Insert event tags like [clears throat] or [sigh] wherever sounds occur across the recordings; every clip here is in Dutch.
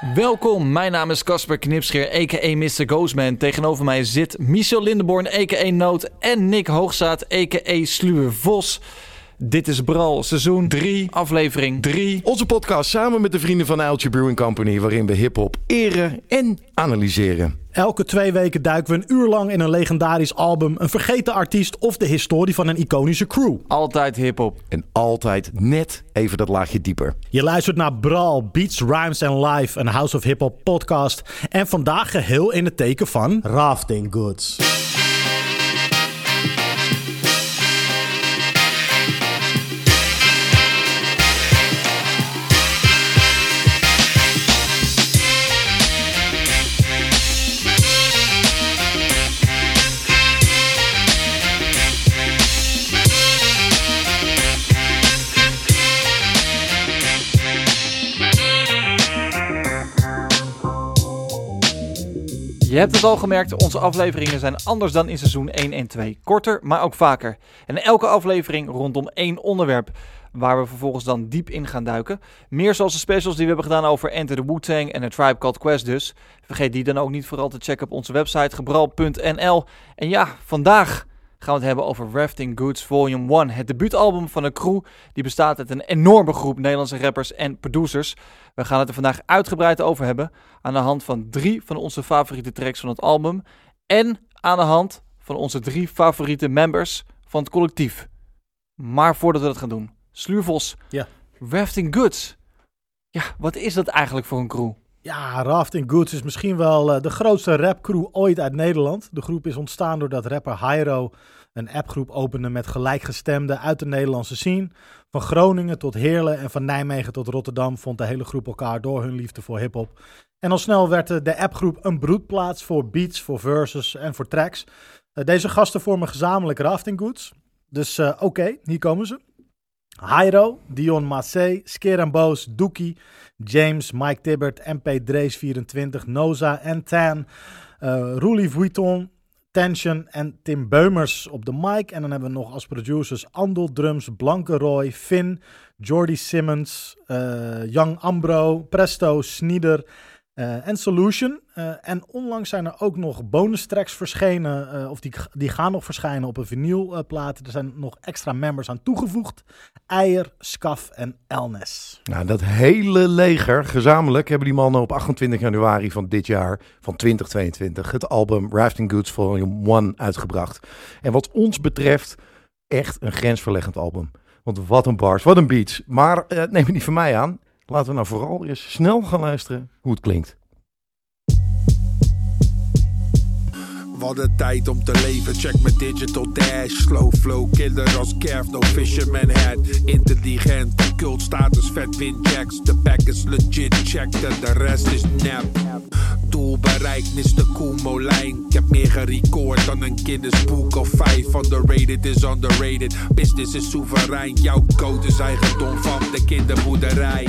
Welkom, mijn naam is Casper Knipscheer, a.k.a. Mr. Ghostman. Tegenover mij zit Michel Lindenborn, a.k.a. Noot en Nick Hoogzaat, a.k.a. Sluwe Vos. Dit is Bral, seizoen 3, aflevering 3. Onze podcast samen met de vrienden van Uiltje Brewing Company, waarin we hip-hop eren en analyseren. Elke twee weken duiken we een uur lang in een legendarisch album, een vergeten artiest of de historie van een iconische crew. Altijd hip-hop. En altijd net even dat laagje dieper. Je luistert naar Brawl, Beats, Rhymes and Live, een House of Hip Hop podcast. En vandaag geheel in het teken van Rafting Goods. Je hebt het al gemerkt, onze afleveringen zijn anders dan in seizoen 1 en 2. Korter, maar ook vaker. En elke aflevering rondom één onderwerp, waar we vervolgens dan diep in gaan duiken. Meer zoals de specials die we hebben gedaan over Enter the Wu-Tang en A Tribe Called Quest dus. Vergeet die dan ook niet vooral te checken op onze website gebral.nl. En ja, vandaag gaan we het hebben over Rafting Goods Volume 1. Het debuutalbum van een crew die bestaat uit een enorme groep Nederlandse rappers en producers. We gaan het er vandaag uitgebreid over hebben aan de hand van drie van onze favoriete tracks van het album. En aan de hand van onze drie favoriete members van het collectief. Maar voordat we dat gaan doen, Sluurvos, Ja. Rafting Goods. Ja, wat is dat eigenlijk voor een crew? Ja, Rafting Goods is misschien wel eh, de grootste rapcrew ooit uit Nederland. De groep is ontstaan doordat rapper Hyro een appgroep opende met gelijkgestemden uit de Nederlandse scene. Van Groningen tot Heerlen en van Nijmegen tot Rotterdam vond de hele groep elkaar door hun liefde voor hip-hop. En al snel werd de appgroep een broedplaats voor beats, voor verses en voor tracks. Eh, deze gasten vormen gezamenlijk Rafting Goods. Dus eh, oké, hier komen ze. Hyro, Dion Massé, Skeer Boos, Doekie, James, Mike Tibbert, MP Drees 24, Noza en Tan, uh, Roelie Vuitton, Tension en Tim Beumers op de mic. En dan hebben we nog als producers Andel Drums, Blanke Roy, Finn, Jordy Simmons, uh, Young Ambro, Presto, Snieder uh, en Solution. Uh, en onlangs zijn er ook nog bonus tracks verschenen, uh, of die, die gaan nog verschijnen op een vinylplaat. er zijn nog extra members aan toegevoegd. Eier, Skaf en Elnes. Nou, dat hele leger, gezamenlijk, hebben die mannen op 28 januari van dit jaar, van 2022, het album Rafting Goods Volume 1 uitgebracht. En wat ons betreft, echt een grensverleggend album. Want wat een bars, wat een beats. Maar neem het niet van mij aan. Laten we nou vooral eens snel gaan luisteren hoe het klinkt. Wat een tijd om te leven, check mijn digital dash. Slow flow, killer als Kev, no fisherman hat. Intelligent, cult status, vet windjacks. De pack is legit, check de, de rest is nep. Doel bereikt, Mr. Cool Molijn. Ik heb meer gerecord dan een kindersboek of vijf. Underrated is underrated, business is soeverein. Jouw code is eigendom van de kinderboerderij.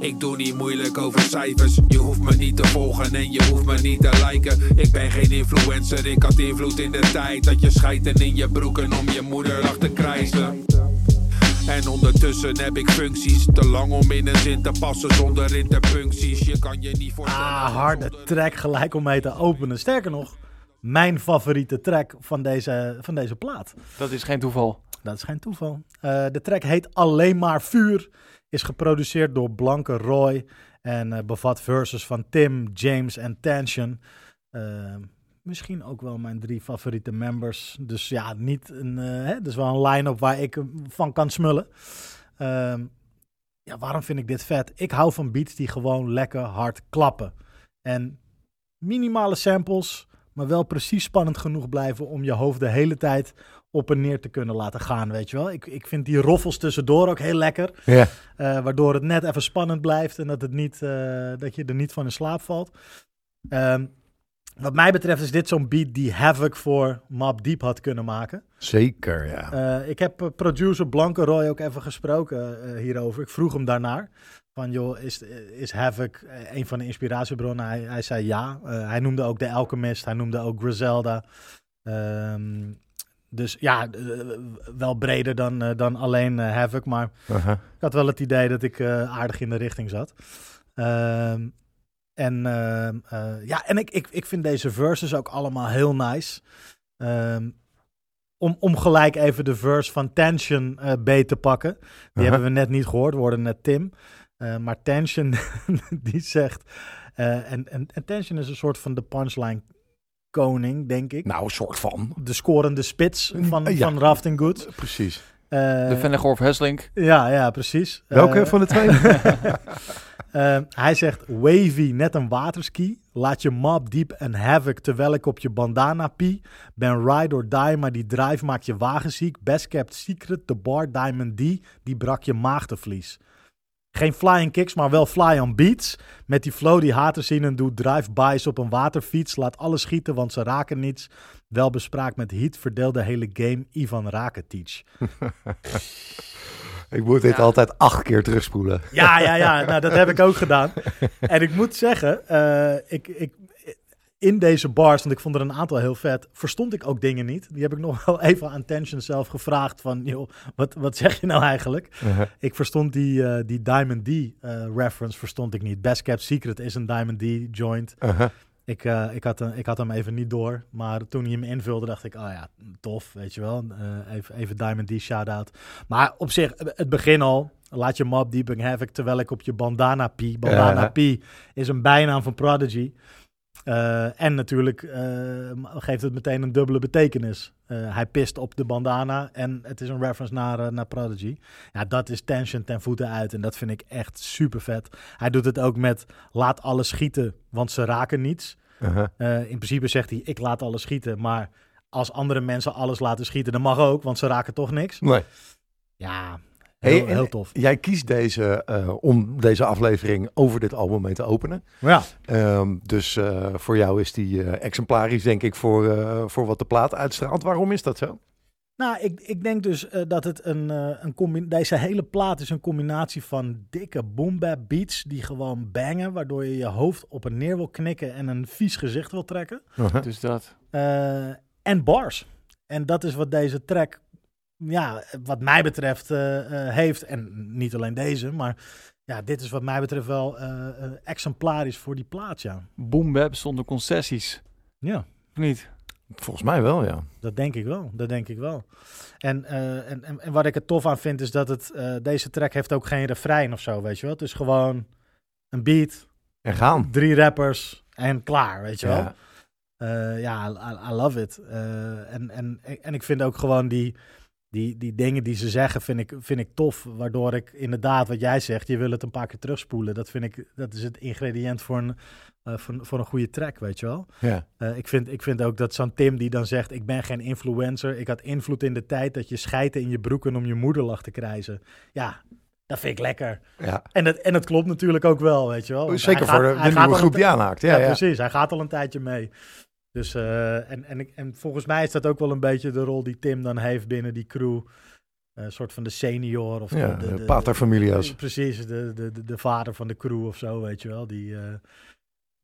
Ik doe niet moeilijk over cijfers. Je hoeft me niet te volgen en je hoeft me niet te liken. Ik ben geen influencer, ik had invloed in de tijd. Dat je scheiden in je broeken om je moeder lag te krijsen. En ondertussen heb ik functies. Te lang om in een zin te passen zonder interpuncties. Je kan je niet voorstellen. Ah, harde track gelijk om mee te openen. Sterker nog, mijn favoriete track van deze, van deze plaat. Dat is geen toeval. Dat is geen toeval. Uh, de track heet Alleen maar Vuur. Is geproduceerd door Blanke Roy. En uh, bevat verses van Tim, James en Tension. Uh, misschien ook wel mijn drie favoriete members. Dus ja, niet een, uh, hè, dus wel een line-up waar ik van kan smullen. Ehm, ja, waarom vind ik dit vet? Ik hou van beats die gewoon lekker hard klappen. En minimale samples, maar wel precies spannend genoeg blijven om je hoofd de hele tijd op en neer te kunnen laten gaan, weet je wel. Ik, ik vind die roffels tussendoor ook heel lekker. Ja. Uh, waardoor het net even spannend blijft en dat, het niet, uh, dat je er niet van in slaap valt. Um, wat mij betreft is dit zo'n beat die Havoc voor Map Deep had kunnen maken. Zeker, ja. Uh, ik heb producer Blanke Roy ook even gesproken hierover. Ik vroeg hem daarnaar. Van joh, is, is Havoc een van de inspiratiebronnen? Hij, hij zei ja. hij noemde ook The Alchemist, hij noemde ook Griselda. Um, dus ja, eh, wel breder dan, eh, dan alleen eh, Havoc. Maar Uh-huh. ik had wel het idee dat ik aardig in de richting zat. Ehm, en ehm, eh, ja, en ik, ik, ik vind deze verses ook allemaal heel nice. Ehm, om, om gelijk even de verse van Tension eh beet te pakken. Die Uh-huh. hebben we net niet gehoord, we hoorden net Tim. Maar Tension, [laughs] die zegt... en, en, en Tension is een soort van de punchline koning, denk ik. Nou, een soort van. De scorende spits van, [laughs] Ja. van Rafting Goods. Precies. Eh, De Vennegoor of Heslink. ja, ja, precies. Welke Eh, van de twee? [laughs] [laughs] Eh, hij zegt wavy, net een waterski. Laat je mob diep en havoc terwijl ik op je bandana pie. Ben ride or die, maar die drive maakt je wagenziek. Best kept secret, de bar Diamond D, die brak je maagdenvlies. Geen flying kicks, maar wel fly on beats. Met die flow die haters zien en doet drive-bys op een waterfiets. Laat alles schieten, want ze raken niets. Wel bespraakt met heat, verdeel de hele game Ivan Rakitic. [laughs] ik moet dit Ja. altijd acht keer terugspoelen. Ja, ja, ja. [laughs] Nou, dat heb ik ook gedaan. En ik moet zeggen, eh, ik, ik, in deze bars, want ik vond er een aantal heel vet, verstond ik ook dingen niet. Die heb ik nog [laughs] wel even aan Tension zelf gevraagd van, joh, wat, wat zeg je nou eigenlijk? Uh-huh. Ik verstond die, eh, die Diamond D eh, reference, verstond ik niet. Best Kept Secret is een Diamond D joint. Uh-huh. Ik, eh, ik, had, hem- ik had hem even niet door. Maar toen hij hem invulde, dacht ik, oh ja, tof, weet je wel. Even, even Diamond D shout-out. Maar op zich, het begin al. Laat je mob deeping havoc terwijl ik op je bandana pie. Bandana pie is een bijnaam van Prodigy. Eh, en natuurlijk eh, geeft het meteen een dubbele betekenis. Eh, hij pist op de bandana en het is een reference naar, naar Prodigy. Ja, dat is tension ten voeten uit en dat vind ik echt super vet. Hij doet het ook met laat alles schieten, want ze raken niets. Uh-huh. In principe zegt hij, ik laat alles schieten. Maar als andere mensen alles laten schieten, dan mag ook, want ze raken toch niks. Nee. Ja, heel, heel tof. Jij kiest deze eh, om deze aflevering over dit album mee te openen. Ja, Ehm, dus eh, voor jou is die eh, exemplarisch, denk ik, voor, eh, voor wat de plaat uitstraalt. Waarom is dat zo? nou, ik, ik denk dus eh, dat het een, eh een deze hele plaat is een combinatie van dikke boom beats die gewoon bangen, waardoor je je hoofd op en neer wil knikken en een vies gezicht wil trekken. Uh-huh. Dus dat. Eh, en bars. En dat is wat deze track, ja, wat mij betreft, eh, eh, heeft. En niet alleen deze, maar ja, dit is wat mij betreft wel eh, eh, exemplarisch voor die plaat, ja. Boomweb zonder concessies. Ja, Of niet? Volgens mij wel, ja. dat denk ik wel. Dat denk ik wel. En, eh, en, en, en wat ik er tof aan vind, is dat het, eh, deze track heeft ook geen refrein of zo, weet je wel. Het is gewoon een beat, En gaan. drie rappers en klaar, weet je wel. Ja. Eh, ja, I, I love it. Eh, en, en, en ik vind ook gewoon die, die, die dingen die ze zeggen, vind ik, vind ik tof. Waardoor ik inderdaad, wat jij zegt, je wil het een paar keer terugspoelen. Dat vind ik, dat is het ingrediënt voor een, eh, voor, voor een goede track, weet je wel. Ja. Eh, ik, vind, ik vind ook dat zo'n Tim die dan zegt, ik ben geen influencer. Ik had invloed in de tijd dat je schijten in je broeken om je moeder lag te krijzen. Ja, dat vind ik lekker. ja. En dat, en dat klopt natuurlijk ook wel, weet je wel. Want Zeker voor de, nieuwe groep die aanhaakt. Ja, ja, ja. precies. Hij gaat al een tijdje mee. Dus, eh, en, en, ik- en volgens mij is dat ook wel een beetje de rol die Tim dan heeft binnen die crew. Een soort van de senior of Ja, de, de de, paterfamilias. Precies, de, de, de, de vader van de crew of zo, weet je wel. Die, eh,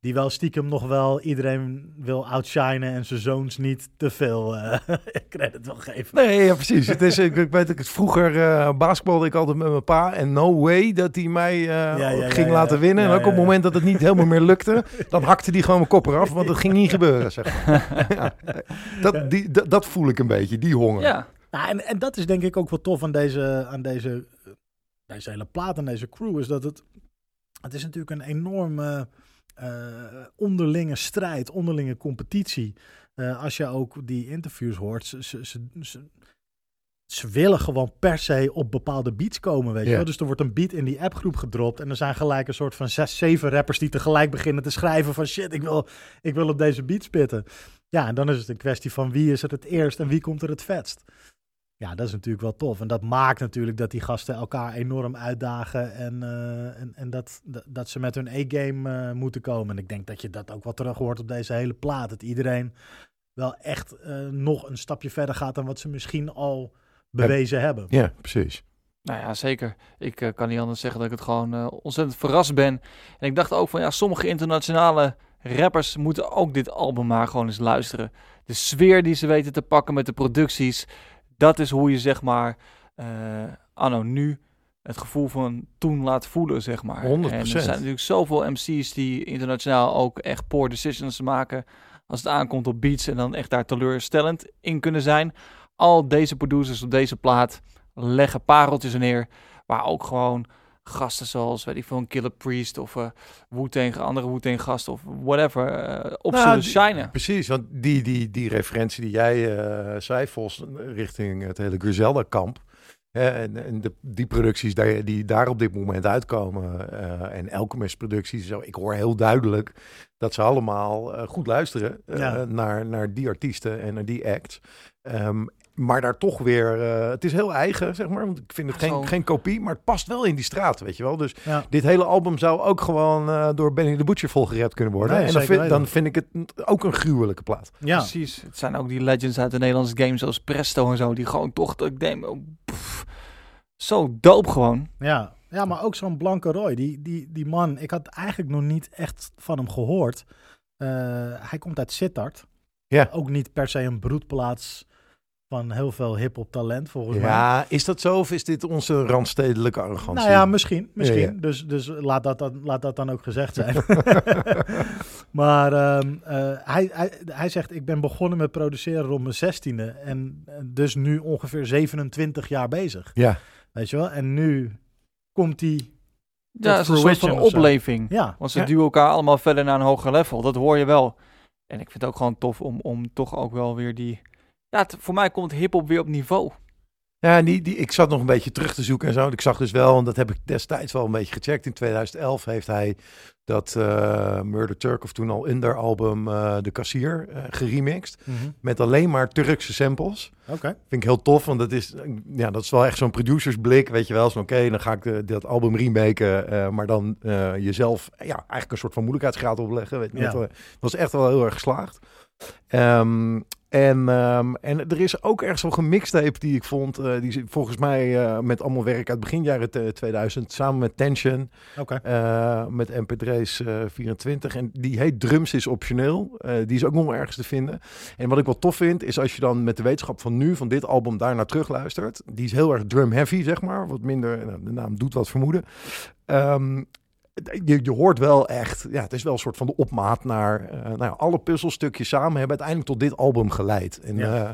die wel stiekem nog wel iedereen wil outshinen en zijn zoons niet te veel eh [laughs] credit wil geven. Nee, ja, precies. Het is, ik, ik weet dat ik het vroeger eh basketbalde ik altijd met mijn pa. En no way dat hij mij eh, ja, ja, ging ja. laten winnen. Ja, en ook ja, op het moment dat het niet helemaal meer lukte, [laughs] dan hakte hij gewoon mijn kop eraf. Want dat ging niet gebeuren, zeg maar. [laughs] Ja, dat, die, dat, dat voel ik een beetje, die honger. Ja. Nou, en, en dat is denk ik ook wel tof aan deze, aan deze, deze hele plaat en deze crew. Is dat het. Het is natuurlijk een enorme onderlinge strijd, onderlinge competitie. Eh, als je ook die interviews hoort. Ze, ze, ze, ze, ze willen gewoon per se op bepaalde beats komen, weet je wel. Dus er wordt een beat in die appgroep gedropt. En er zijn gelijk een soort van zes, zeven rappers die tegelijk beginnen te schrijven van shit, ik wil, ik wil op deze beat spitten. Ja, en dan is het een kwestie van wie is er het eerst en wie komt er het vetst. Ja, dat is natuurlijk wel tof. En dat maakt natuurlijk dat die gasten elkaar enorm uitdagen. En, eh, en, en dat, dat, dat ze met hun A-game eh, moeten komen. En ik denk dat je dat ook wel terug hoort op deze hele plaat. Dat iedereen wel echt eh, nog een stapje verder gaat dan wat ze misschien al bewezen hebben. Ja, precies. Nou ja, zeker. Ik kan niet anders zeggen dat ik het gewoon ontzettend verrast ben. En ik dacht ook van ja, sommige internationale rappers moeten ook dit album maar gewoon eens luisteren. De sfeer die ze weten te pakken met de producties, dat is hoe je zeg maar uh, anno nu het gevoel van toen laat voelen, zeg maar. 100%. En er zijn natuurlijk zoveel MC's die internationaal ook echt poor decisions maken als het aankomt op beats en dan echt daar teleurstellend in kunnen zijn. Al deze producers op deze plaat leggen pareltjes neer, waar ook gewoon gasten zoals, weet ik veel, een Killer Priest of uh, Wu-Tang, andere Wu-Tang gasten of whatever, uh, op nou, zullen shinen. Precies, want die, die, die referentie die jij uh, zei, Vos, richting het hele Griselda-kamp, en, en de, die producties die, die daar op dit moment uitkomen uh, en Alchemist producties, zo, ik hoor heel duidelijk dat ze allemaal uh, goed luisteren uh, naar, naar die artiesten en naar die acts. Um, maar daar toch weer, het is heel eigen, zeg maar. Want ik vind het geen, geen kopie, maar het past wel in die straat, weet je wel. Dus ja. dit hele album zou ook gewoon door Benny de Butcher volgered kunnen worden. Nee, en dan vind, dan vind, ik het ook een gruwelijke plaat. Ja, precies. Het zijn ook die legends uit de Nederlandse games zoals Presto en zo, die gewoon toch, ik denk, oh, pff, zo doop gewoon. Ja, ja maar ook zo'n Blanke Roy. Die, die, die man, ik had eigenlijk nog niet echt van hem gehoord. Uh, hij komt uit Sittard. Ja. Ook niet per se een broedplaats van heel veel hip-hop talent, volgens mij. Ja, is dat zo of is dit onze randstedelijke arrogantie? Nou ja, misschien. misschien. Ja, ja. Dus, dus laat, dat dan, laat dat dan ook gezegd zijn. [laughs] maar um, uh, hij, hij, hij zegt: Ik ben begonnen met produceren rond mijn zestiende. En dus nu ongeveer 27 jaar bezig. Ja. Weet je wel? En nu komt die. Ja, is een soort van opleving. Ja. Want ze ja. duwen elkaar allemaal verder naar een hoger level. Dat hoor je wel. En ik vind het ook gewoon tof om, om toch ook wel weer die. Ja, het, voor mij komt hip-hop weer op niveau. Ja, die, die, ik zat nog een beetje terug te zoeken en zo. Ik zag dus wel, en dat heb ik destijds wel een beetje gecheckt. In 2011 heeft hij dat uh, Murder Turk of toen al Inder album uh, De Kassier uh, geremixed. Mhm. Met alleen maar Turkse samples. Oké. Vind ik heel tof, want dat is, ja, dat is wel echt zo'n producersblik. Weet je wel, zo oké, dan ga ik de, dat album remaken. maar dan jezelf ja, eigenlijk een soort van moeilijkheidsgraad opleggen. Weet je, Ja. Dat was echt wel heel erg geslaagd. Ehm, en, ehm, en er is ook ergens zo'n gemixtape die ik vond, eh, die volgens mij eh, met allemaal werk uit begin jaren te- 2000, samen met Tension, eh, met MP3's eh, 24. En die heet Drums is optioneel. Die is ook nog ergens te vinden. En wat ik wel tof vind, is als je dan met de wetenschap van nu, van dit album, daarnaar terugluistert. Die is heel erg drum heavy, zeg maar. Wat minder, nou, de naam doet wat vermoeden. Ehm, je, je hoort wel echt, ja, het is wel een soort van de opmaat naar, eh, nou ja, alle puzzelstukjes samen hebben uiteindelijk tot dit album geleid. En, Ja. eh,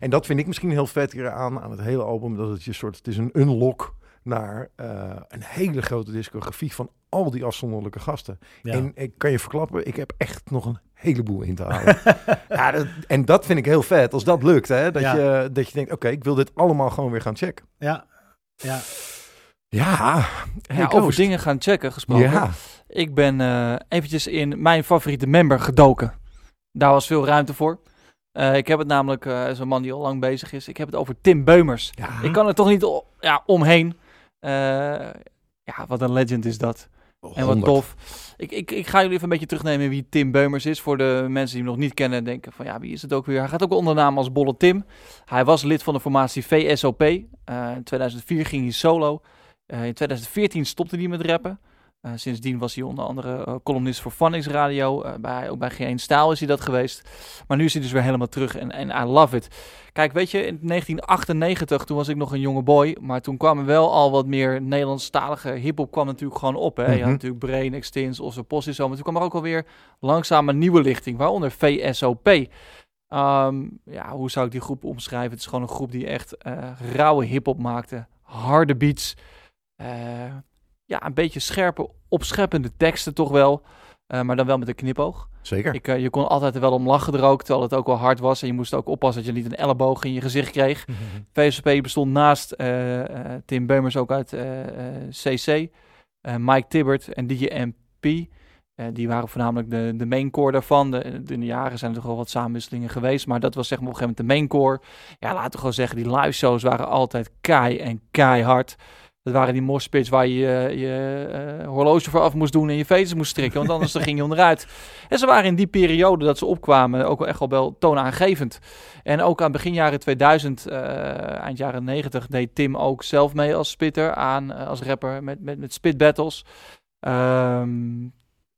en dat vind ik misschien heel vet hier aan, aan het hele album, dat het je soort, het is een unlock naar eh, een hele grote discografie van al die afzonderlijke gasten. Ja. En ik kan je verklappen, ik heb echt nog een heleboel in te halen. [laughs] ja, dat, en dat vind ik heel vet, als dat lukt, hè, dat, je, dat je denkt, oké, ik wil dit allemaal gewoon weer gaan checken. ja. Ja. Ja, over dingen gaan checken gesproken. Ja, Ik ben eh, eventjes in mijn favoriete member gedoken. Daar was veel ruimte voor. Eh, ik heb het namelijk, eh zo'n man die al lang bezig is, ik heb het over Tim Beumers. ja. Ik kan er toch niet ja, omheen. Ja, wat een legend is dat. En wat 100. tof. Ik, ik, ik ga jullie even een beetje terugnemen wie Tim Beumers is. Voor de mensen die hem nog niet kennen en denken van ja, wie is het ook weer? Hij gaat ook onder de naam als Bolle Tim. Hij was lid van de formatie VSOP. In 2004 ging hij solo. Eh, in 2014 stopte hij met rappen. Eh, sindsdien was hij onder andere eh, columnist voor Funix Radio. Bij, ook bij Geen Staal is hij dat geweest. Maar nu is hij dus weer helemaal terug en, en I love it. Kijk, weet je, in 1998, toen was ik nog een jonge boy. Maar toen kwam er wel al wat meer Nederlandstalige hip-hop kwam natuurlijk gewoon op. Hè? Je Mhm. had natuurlijk Brain, Extins, Onze Post en zo. Maar toen kwam er ook alweer langzaam een nieuwe lichting, waaronder VSOP. Ehm, ja, hoe zou ik die groep omschrijven? Het is gewoon een groep die echt rauwe hip-hop maakte. Harde beats. Eh, ja, een beetje scherpe, opscheppende teksten toch wel. eh, maar dan wel met een knipoog. Zeker. Ik, eh, je kon altijd er wel om lachen er ook, terwijl het ook wel hard was. En je moest ook oppassen dat je niet een elleboog in je gezicht kreeg. [laughs] VSP bestond naast Tim Beumers ook uit CC, Mike Tibbert en DJ MP. Eh, die waren voornamelijk de, de main core daarvan. De, in de jaren zijn er toch wel wat samenwisselingen geweest. Maar dat was zeg maar op een gegeven moment de main core. Ja, laten we gewoon zeggen, die live shows waren altijd kei en keihard. Dat waren die moshpits waar je je, je eh, horloge voor af moest doen en je veters moest strikken. Want anders dan ging je onderuit. [laughs] En ze waren in die periode dat ze opkwamen ook wel echt wel wel toonaangevend. En ook aan begin jaren 2000, eh, eind jaren 90, deed Tim ook zelf mee als spitter aan, eh, als rapper met, met, met spit battles. Ehm,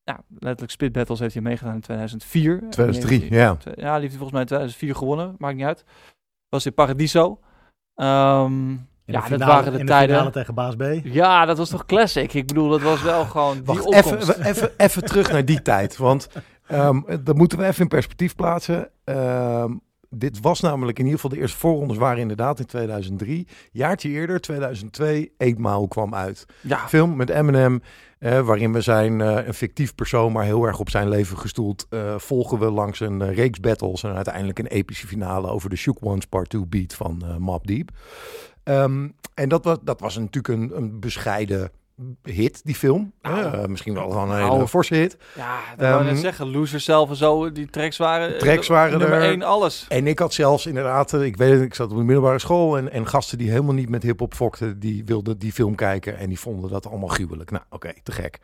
nou, letterlijk Spit Battles heeft hij meegedaan in 2004. 2003, En, ja. Ja, die heeft hij volgens mij in 2004 gewonnen, maakt niet uit. Was in Paradiso. Ehm, In de ja, dat waren de in tijden. finale tegen Baas B. Ja, dat was toch classic. Ik bedoel, dat was wel gewoon die Wacht, opkomst. even, even, even terug naar die tijd. Want ehm, dat moeten we even in perspectief plaatsen. Ehm, dit was namelijk in ieder geval de eerste voorrondes waren inderdaad in 2003. Jaartje eerder, 2002, Eight Mile kwam uit. Ja, Film met Eminem, eh, waarin we zijn eh, een fictief persoon, maar heel erg op zijn leven gestoeld. eh, volgen we langs een reeks battles en uiteindelijk een epische finale over de Shook Ones Part 2 beat van Mob Deep. Ehm, en dat was, dat was natuurlijk een, een bescheiden hit, die film. Nou, Eh, misschien wel gewoon een hele forse hit. ja dat wou ik net Ehm, zeggen. Loser zelf en zo, die tracks waren... eh, Tracks waren nummer er. één, alles. En ik had zelfs inderdaad, eh, ik weet het, ik zat op de middelbare school en, en gasten die helemaal niet met hip-hop fokten, die wilden die film kijken en die vonden dat allemaal gruwelijk. Nou, oké, te gek.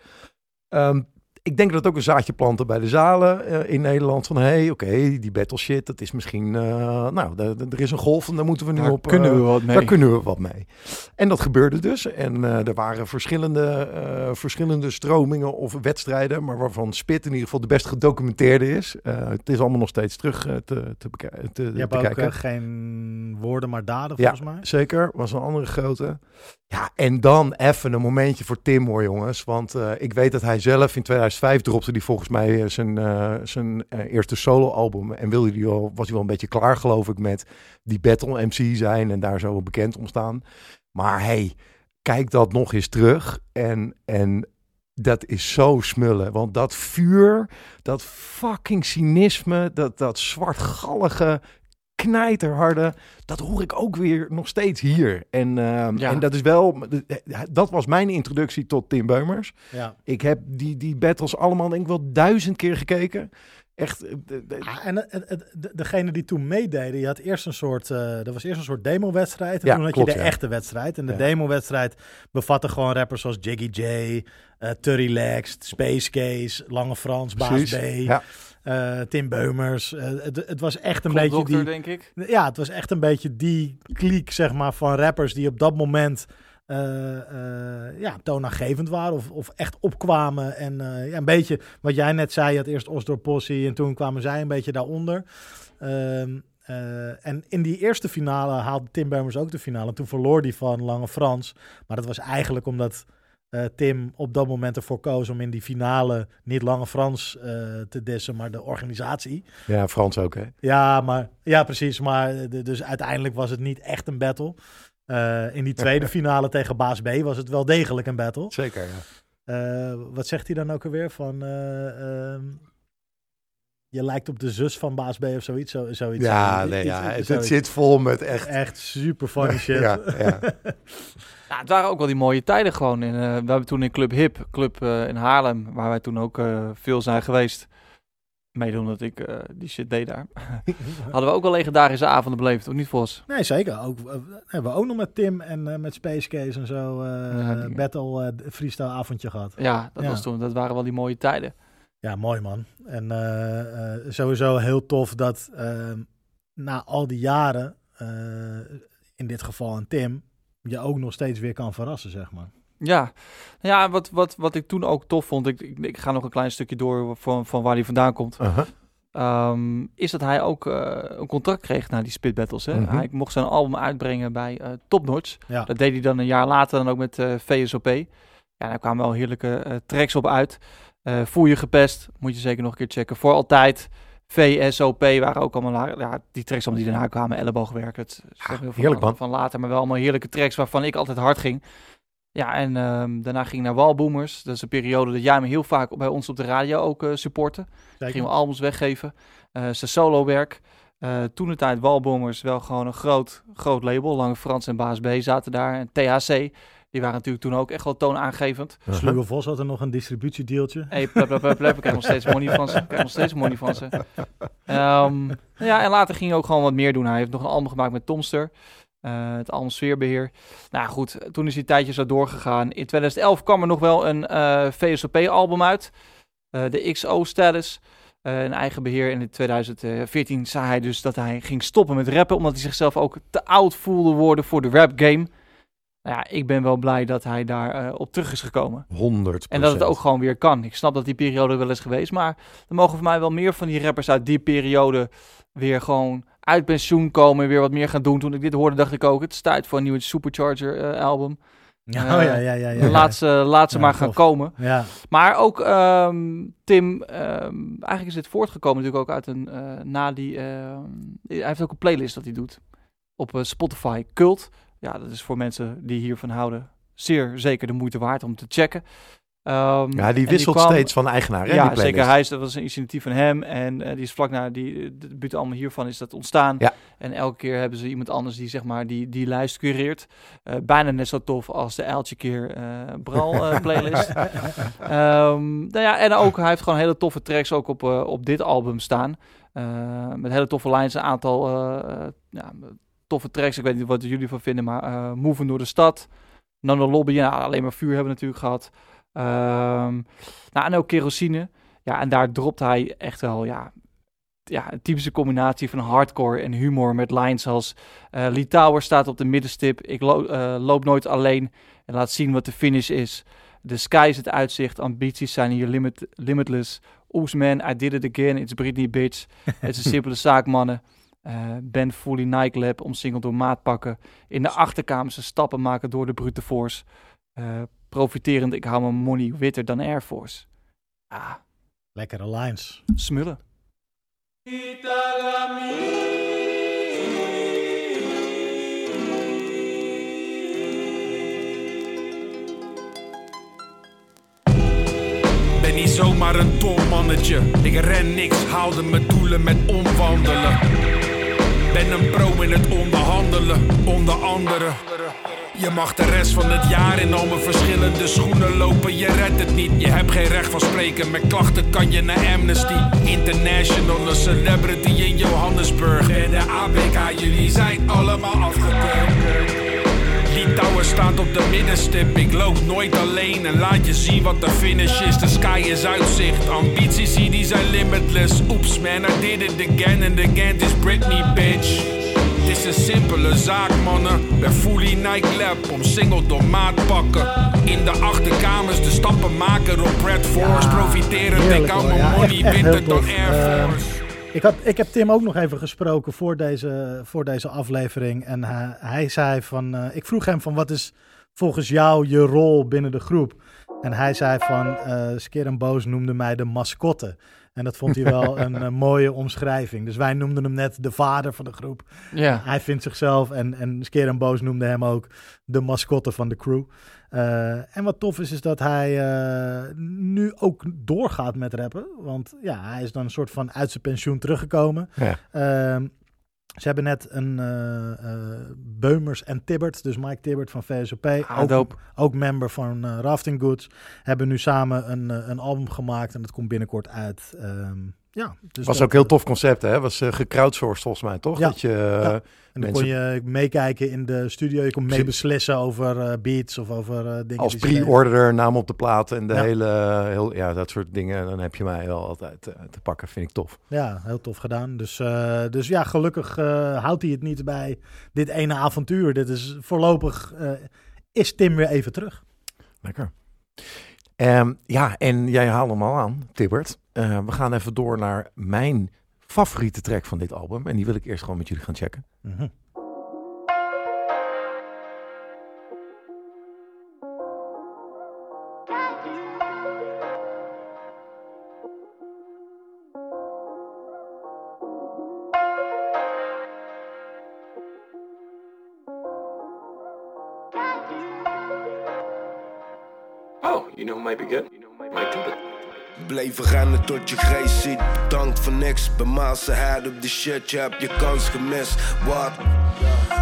Ehm, ik denk dat ook een zaadje planten bij de zalen eh, in Nederland van, hé, hey, oké, die battle shit, dat is misschien, eh, nou, er is een golf en daar moeten we nu Daar op. kunnen eh, we wat mee. Daar kunnen we wat mee. En dat gebeurde dus. En eh, er waren verschillende, eh, verschillende stromingen of wedstrijden, maar waarvan Spit in ieder geval de best gedocumenteerde is. Eh, het is allemaal nog steeds terug te, te, beka- te, Je hebt te ook geen woorden, maar daden, Ja. volgens mij. Zeker, was een andere grote. Ja, en dan even een momentje voor Tim hoor jongens. Want eh, ik weet dat hij zelf in 2005 dropte hij volgens mij eh, zijn, eh, zijn eh, eerste soloalbum. En wilde die al, was hij wel een beetje klaar geloof ik met die battle MC zijn en daar zo bekend om staan. Maar hey, kijk dat nog eens terug. En, en dat is zo smullen. Want dat vuur, dat fucking cynisme, dat, dat zwartgallige, knijterharde, dat hoor ik ook weer nog steeds hier. En, ehm, Ja. en dat is wel, dat was mijn introductie tot Tim Beumers. Ja. Ik heb die, die battles allemaal denk ik wel duizend keer gekeken. Echt, eh, Ah, en het, het- de- degene die toen meededen, je had eerst een soort, eh er was eerst een soort demo-wedstrijd. En Ja, toen had klopt, je de ja. echte wedstrijd. En de Ja. demo-wedstrijd bevatte gewoon rappers zoals Jiggy J, eh Turry Lex, Space Case, Lange Frans, Baas. B, Eh, Tim Beumers. Eh, het, het was echt een Klopt, beetje dokter, die... denk ik. Ja, het was echt een beetje die kliek, zeg maar, van rappers die op dat moment eh, ja, toonaangevend waren of, of echt opkwamen. En ja, een beetje wat jij net zei, je had eerst Osdor Possie en toen kwamen zij een beetje daaronder. Ehm, eh, en in die eerste finale haalde Tim Beumers ook de finale. Toen verloor die van Lange Frans. Maar dat was eigenlijk omdat eh, Tim op dat moment ervoor koos om in die finale niet Lange Frans eh, te dissen, maar de organisatie. ja, Frans ook hè. Ja, maar, ja, precies. Maar de- dus uiteindelijk was het niet echt een battle. Eh, in die tweede [laughs] finale tegen Baas B was het wel degelijk een battle. Zeker, ja. Eh, wat zegt hij dan ook alweer? Van, eh, ehm, je lijkt op de zus van Baas B of zoiets. Zo, zoiets Ja, nee, ja het, zit vol met echt... Echt super funny [laughs] shit. Ja, ja. [laughs] Ja, het waren ook wel die mooie tijden gewoon. In, eh, we hebben toen in Club Hip, club eh, in Haarlem, waar wij toen ook eh, veel zijn geweest. Mede omdat ik die shit deed daar. [laughs] Hadden we ook wel legendarische avonden beleefd, ook niet Vos? Nee, zeker. Ook, hebben we ook nog met Tim en met Space Case en zo Ja, battle freestyle avondje gehad. Ja, dat, Ja. Was toen, dat waren wel die mooie tijden. Ja, mooi man. En sowieso heel tof dat na al die jaren, in dit geval een Tim, je ook nog steeds weer kan verrassen, zeg maar. Ja, ja wat, wat, wat ik toen ook tof vond, ik, ik, ik ga nog een klein stukje door van, van waar hij vandaan komt. Aha. Ehm, is dat hij ook eh, een contract kreeg na die Spit Battles. Hè? Mhm. Hij mocht zijn album uitbrengen bij eh Top Notch. Ja. Dat deed hij dan een jaar later dan ook met eh, VSOP. Ja, daar kwamen wel heerlijke tracks op uit. Eh Voel je gepest, moet je zeker nog een keer checken. Voor altijd. VSOP waren ook allemaal, ja, die tracks allemaal die daarna kwamen, elleboogwerk. Het is Ja, heel veel van, van later, maar wel allemaal heerlijke tracks waarvan ik altijd hard ging. Ja, en ehm, daarna ging ik naar Walboomers. Dat is een periode dat jij me heel vaak bij ons op de radio ook eh supporten. Zeker. Gingen we albums weggeven. Eh zijn solo-werk. Eh, toen de tijd Walboomers wel gewoon een groot, groot label. Lange Frans en Baas B zaten daar. En THC, die waren natuurlijk toen ook echt wel toonaangevend. Sluwe Vos had er nog een distributiedeeltje. Hey, plep, plep, plep, plep. Ik krijg nog steeds money van ze. Ik krijg nog steeds money van ze. Ehm, ja, en later ging hij ook gewoon wat meer doen. Hij heeft nog een album gemaakt met Tomster. eh, het album Sfeerbeheer. Nou goed, toen is hij een tijdje zo doorgegaan. In 2011 kwam er nog wel een eh, VSOP-album uit. eh, de XO Status. eh een eigen beheer. En in 2014 zei hij dus dat hij ging stoppen met rappen. Omdat hij zichzelf ook te oud voelde worden voor de rap game. Nou ja, ik ben wel blij dat hij daar eh, op terug is gekomen. 100 En dat het ook gewoon weer kan. Ik snap dat die periode wel is geweest. Maar er mogen voor mij wel meer van die rappers uit die periode weer gewoon uit pensioen komen. En weer wat meer gaan doen. Toen ik dit hoorde, dacht ik ook: het is tijd voor een nieuwe Supercharger eh, album. [laughs] Ja, Eh, oh, ja, ja, ja. ja. Laat ze, laat ze Ja, maar gaan tof. komen. Ja, Maar ook ehm, Tim, ehm, eigenlijk is dit voortgekomen natuurlijk ook uit een, eh, na die, ehm, hij heeft ook een playlist dat hij doet op eh, Spotify, Cult. Ja, dat is voor mensen die hiervan houden zeer zeker de moeite waard om te checken. Ehm, Ja, die wisselt kwam- steeds van eigenaar. Hè, Ja, zeker. Hij is, dat was een initiatief van hem en eh, die is vlak na die, de buurt allemaal hiervan is dat ontstaan. Ja. En elke keer hebben ze iemand anders die zeg maar die, die lijst cureert. Eh, bijna net zo tof als de Eltje keer eh Bral eh, [laughs] playlist. Ehm, nou ja, en ook hij heeft gewoon hele toffe tracks ook op, eh, op dit album staan. Eh, met hele toffe lines, een aantal eh, eh, ja, toffe tracks. Ik weet niet wat jullie van vinden, maar eh Moven door de stad. Nano Lobby, ja, alleen maar vuur hebben we natuurlijk gehad. Ehm, nou, en ook kerosine. Ja, en daar dropt hij echt wel, ja, ja, een typische combinatie van hardcore en humor met lines als eh Lee Tower staat op de middenstip. Ik lo- eh, loop nooit alleen en laat zien wat de finish is. The sky is het uitzicht, ambities zijn hier limit, limitless. Oes man, I did it again, it's Britney bitch. Het is een [laughs] simpele zaak, mannen. Eh, ben fully Nike Lab, omsingeld door maatpakken. In de achterkamerse stappen maken door de brute force. Eh, profiterend, ik hou mijn money witter dan Air Force. Ah, lekkere lines. smullen. Ben niet zomaar een dom mannetje. Ik ren niks, haalde mijn doelen met omwandelen. Ben een pro in het onderhandelen, onder anderen. Je mag de rest van het jaar in al mijn verschillende schoenen lopen. Je redt het niet, je hebt geen recht van spreken. Met klachten kan je naar Amnesty International, een celebrity in Johannesburg. En de ABK, jullie zijn allemaal afgekeurd. Litouwen staat op de middenstip. Ik loop nooit alleen en laat je zien wat de finish is. De sky is uitzicht. Ambities hier die zijn limitless. Oeps man, I did it again and again. Het is Britney bitch. Het is een simpele zaak mannen. Ben fully Nike lab, omsingeld door maatpakken. In de achterkamers de stappen maken op Red Force. Ja, Profiterend, ik hou mijn money witter heel dan. Air Ehm, Force. Ik, had, ik heb Tim ook nog even gesproken voor deze, voor deze aflevering. En hij, hij zei van... eh, ik vroeg hem van wat is volgens jou je rol binnen de groep? En hij zei van... eh Skeer en Boos noemde mij de mascotte. En dat vond hij wel [laughs] een eh, mooie omschrijving. Dus wij noemden hem net de vader van de groep. Ja. Hij vindt zichzelf, en, en Skeer en Boos noemde hem ook de mascotte van de crew. Eh, en wat tof is, is dat hij eh, nu ook doorgaat met rappen. Want ja, hij is dan een soort van uit zijn pensioen teruggekomen. Ja. Ehm, ze hebben net een eh, Beumers en Tibbert, dus Mike Tibbert van VSOP, Ah, ook, ook member van Rafting Goods, hebben nu samen een, een album gemaakt en dat komt binnenkort uit. Ehm, ja, dus was dat- ook een heel tof concept, hè? Was uh, gecrowdsourced volgens mij, toch? Ja. Dat je, uh, Ja. En dan kon je meekijken in de studio. Je kon mee beslissen over uh, beats of over uh, dingen. Als pre-order, naam op de plaat en de Ja. hele, heel, ja, dat soort dingen. Dan heb je mij wel altijd te pakken. Vind ik tof. Ja, heel tof gedaan. Dus, dus ja, gelukkig houdt hij het niet bij dit ene avontuur. Dit is voorlopig, is Tim weer even terug. Lekker. Um, ja, en jij haalt hem al aan, Tibbert. Uh, we gaan even door naar mijn favoriete track van dit album. En die wil ik eerst gewoon met jullie gaan checken. -hmm. Blijven rennen tot je grijs ziet, bedankt voor niks. Bij Maalse head op de shit, je hebt je kans gemist. Wat?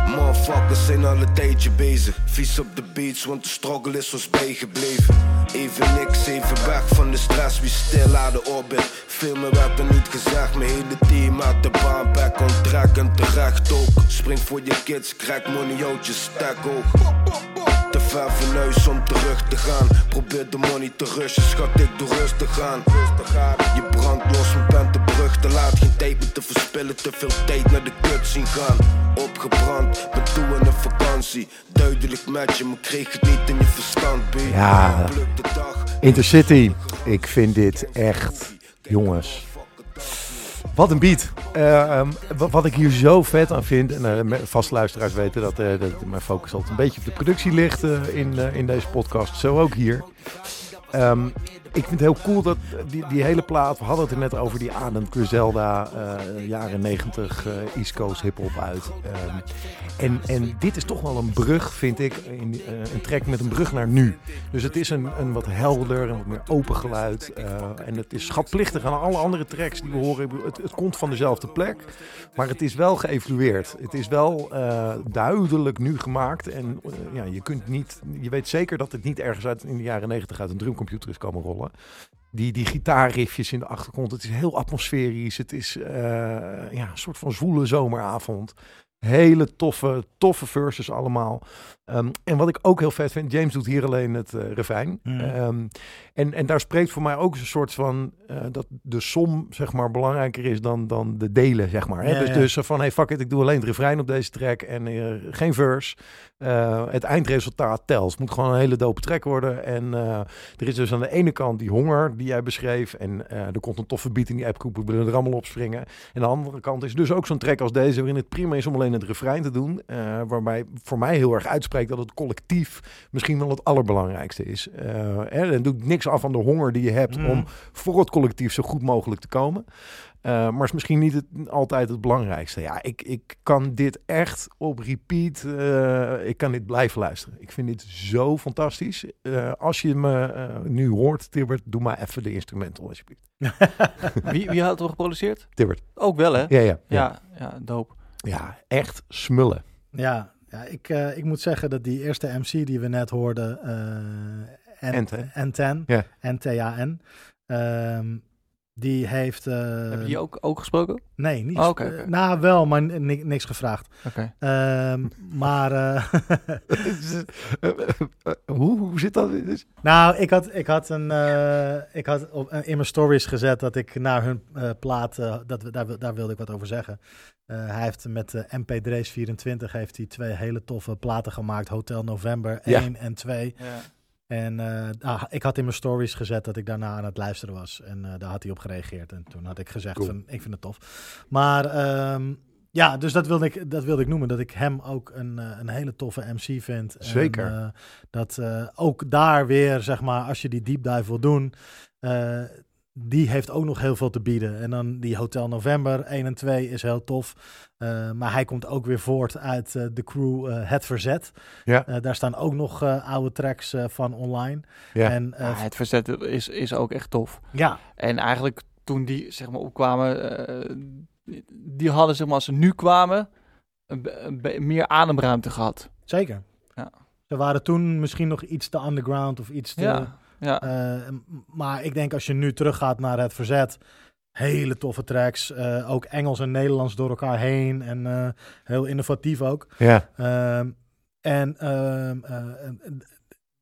Motherfuckers zijn al een tijdje bezig. Vies op de beats, want de struggle is ons bijgebleven. Even niks, even weg van de stress, wie stil aan de orbit. Veel meer werd er niet gezegd, mijn hele team uit de baan, back on track en terecht ook. Spring voor je kids, krijg money uit je stek ook. Ver van huis om terug te gaan. Probeer de money te rushen, schat, ik doe rustig aan. Je brandt los, maar bent de brug te laat. Geen tijd meer te verspillen, te veel tijd naar de kut zien gaan. Opgebrand, ben toe in een vakantie. Duidelijk met je, maar kreeg het niet in je verstand, B. Ja. Intercity. Ik vind dit echt, jongens. Wat een beat. Eh, ehm, wa- wat ik hier zo vet aan vind, en eh, me- vaste luisteraars weten dat, eh, dat mijn focus altijd een beetje op de productie ligt eh, in, eh, in deze podcast. Zo ook hier. Ehm, ik vind het heel cool dat die, die hele plaat, we hadden het er net over, die Adam Griselda, eh, jaren 90 eh, East Coast hip-hop uit. Ehm, en, en dit is toch wel een brug, vind ik, in, eh, een track met een brug naar nu. Dus het is een, een wat helder en wat meer open geluid. en het is schatplichtig aan alle andere tracks die we horen. Het, komt van dezelfde plek, maar het is wel geëvalueerd. Het is wel duidelijk nu gemaakt. En ja, je, kunt niet, je weet zeker dat het niet ergens uit in de jaren 90 uit een drumcomputer is komen rollen. Die, die gitaarriffjes in de achtergrond, het is heel atmosferisch. Het is eh, ja, een soort van zwoele zomeravond. Hele toffe, toffe verses allemaal. Ehm, en wat ik ook heel vet vind, James doet hier alleen het eh refrein. Mm. Ehm, en, en daar spreekt voor mij ook een soort van eh, dat de som zeg maar belangrijker is dan, dan de delen, zeg maar. Hè? Ja, dus, ja. dus van hey fuck it, ik doe alleen het refrein op deze track en eh, geen verse. Het eindresultaat telt. Het moet gewoon een hele dope track worden. En er is dus aan de ene kant die honger die jij beschreef. En er komt een toffe beat in die appgroep. We willen er allemaal op springen. En aan de andere kant is dus ook zo'n track als deze... waarin het prima is om alleen het refrein te doen. waarbij voor mij heel erg uitspreekt dat het collectief... misschien wel het allerbelangrijkste is. Eh hè, het doet niks af van de honger die je hebt... Mhm. om voor het collectief zo goed mogelijk te komen. Eh, maar is misschien niet het, altijd het belangrijkste. Ja, ik, ik kan dit echt op repeat. eh, ik kan dit blijven luisteren. Ik vind dit zo fantastisch. Eh, als je me eh, nu hoort, Tibbert, doe maar even de instrumental alsjeblieft. [laughs] Wie, wie had het geproduceerd? Tibbert. Ook wel, hè? Ja, ja, ja. Ja, ja, dope. Ja, echt smullen. Ja, ja ik, eh, ik moet zeggen dat die eerste MC die we net hoorden, eh N- Ent, hè? N10, Ja. N-T-A-N, ehm, die heeft... eh, Heb je die ook, ook gesproken? Nee, niet. Oh, nou, wel, maar ni- ni- niks gevraagd. Oké. Ehm, maar... eh, [laughs] hoe, hoe zit dat? Nou, ik had, ik had, een, eh, ik had op, in mijn stories gezet dat ik naar hun plaat, dat, we- daar, daar wilde ik wat over zeggen. Hij heeft met de MP Drees 24 heeft hij twee hele toffe platen gemaakt. Hotel November Ja. 1 en 2. Ja. En eh, ah, ik had in mijn stories gezet dat ik daarna aan het luisteren was. En eh, daar had hij op gereageerd. En toen had ik gezegd Cool. van, ik vind het tof. Maar ehm, ja, dus dat wilde, ik, dat wilde ik noemen. Dat ik hem ook een, eh, een hele toffe MC vind. En, Zeker. eh, dat ook daar weer, zeg maar, als je die deep dive wil doen... die heeft ook nog heel veel te bieden. En dan die Hotel November 1 en 2 is heel tof. Eh, maar hij komt ook weer voort uit eh, de crew eh, Het Verzet. Ja. Eh, daar staan ook nog eh, oude tracks eh, van online. Ja. En eh, Ja, het verzet is, is ook echt tof. ja, En eigenlijk toen die zeg maar opkwamen, eh, die hadden zeg maar als ze nu kwamen, meer ademruimte gehad. zeker. Ja. Ze waren toen misschien nog iets te underground of iets te... Ja, ja. eh, maar ik denk als je nu teruggaat naar Het Verzet... Hele toffe tracks. eh, ook Engels en Nederlands door elkaar heen. En eh, heel innovatief ook. Ja, Ehm, en ehm, eh, eh,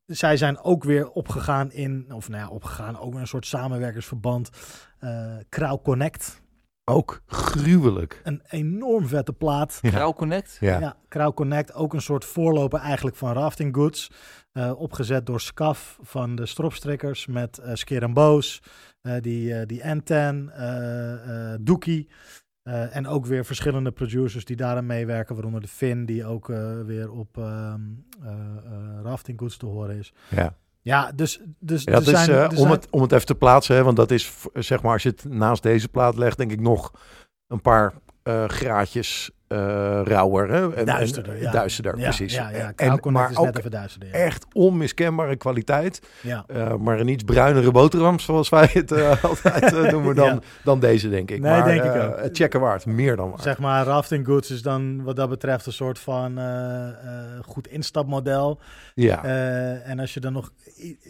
zij zijn ook weer opgegaan in, of nou ja, opgegaan, ook weer een soort samenwerkersverband. eh Krauw Connect. Ook gruwelijk. Een enorm vette plaat. Ja. Connect. Ja. Ja, Krauw Connect, ook een soort voorloper eigenlijk van Rafting Goods. Eh, opgezet door Scaf van de Stropstrikkers met eh Skeer en Boos, eh, die, eh die N10, eh eh Doekie. Eh, en ook weer verschillende producers die daaraan meewerken, waaronder de Finn, die ook eh, weer op ehm eh, eh, Rafting Goods te horen is. Ja. Ja, dus, dus Ja, er is, zijn, eh, er om, zijn- het, om het even te plaatsen, hè, want dat is zeg maar als je het naast deze plaat legt, denk ik nog een paar eh, graadjes eh rauwer. Hè? En, Duisterder, en- ja. duisterder, precies. Ja, ja, En- maar ook net even duisterder. Ja. echt onmiskenbare kwaliteit. Ja. eh, maar een iets bruinere boterham, zoals wij het eh, [laughs] altijd [laughs] noemen, dan, dan deze, denk ik. Nee, maar, denk ik ook. Checken waard, meer dan waard. Zeg maar, Rafting Goods is dan wat dat betreft een soort van goed instapmodel. ja. En als je dan nog,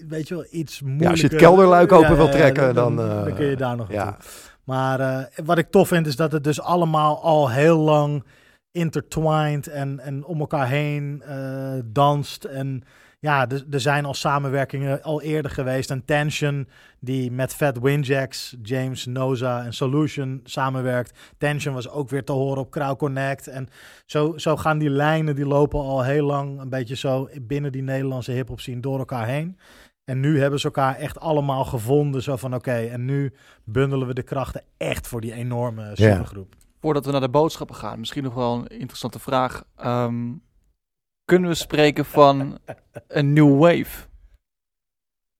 weet je wel, iets moeilijker... ja, als je het kelderluik open wil trekken, dan... dan, dan kun je daar nog ja. naartoe. Maar eh, wat ik tof vind, is dat het dus allemaal al heel lang intertwined en, en om elkaar heen eh, danst. En ja, er zijn al samenwerkingen al eerder geweest. Een Tension die met Fat Winjacks, James Noza en Solution samenwerkt. Tension was ook weer te horen op Crowd Connect. En zo, zo gaan die lijnen, die lopen al heel lang een beetje zo binnen die Nederlandse hip-hop scene door elkaar heen. En nu hebben ze elkaar echt allemaal gevonden. Zo van oké, en nu bundelen we de krachten echt voor die enorme supergroep. Voordat we naar de boodschappen gaan, misschien nog wel een interessante vraag. Ehm, kunnen we spreken van een new wave?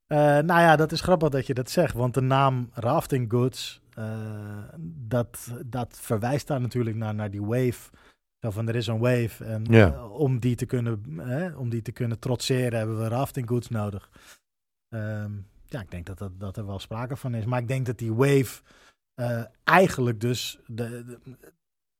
Eh, nou ja, dat is grappig dat je dat zegt, want de naam Rafting Goods, eh, dat, dat verwijst daar natuurlijk naar, naar die wave. Zo van, er is een wave en Ja. eh, om, die te kunnen, hè, om die te kunnen trotseren hebben we Rafting Goods nodig. Ehm, ja, ik denk dat, dat, dat er wel sprake van is. Maar ik denk dat die wave eh, eigenlijk dus, de,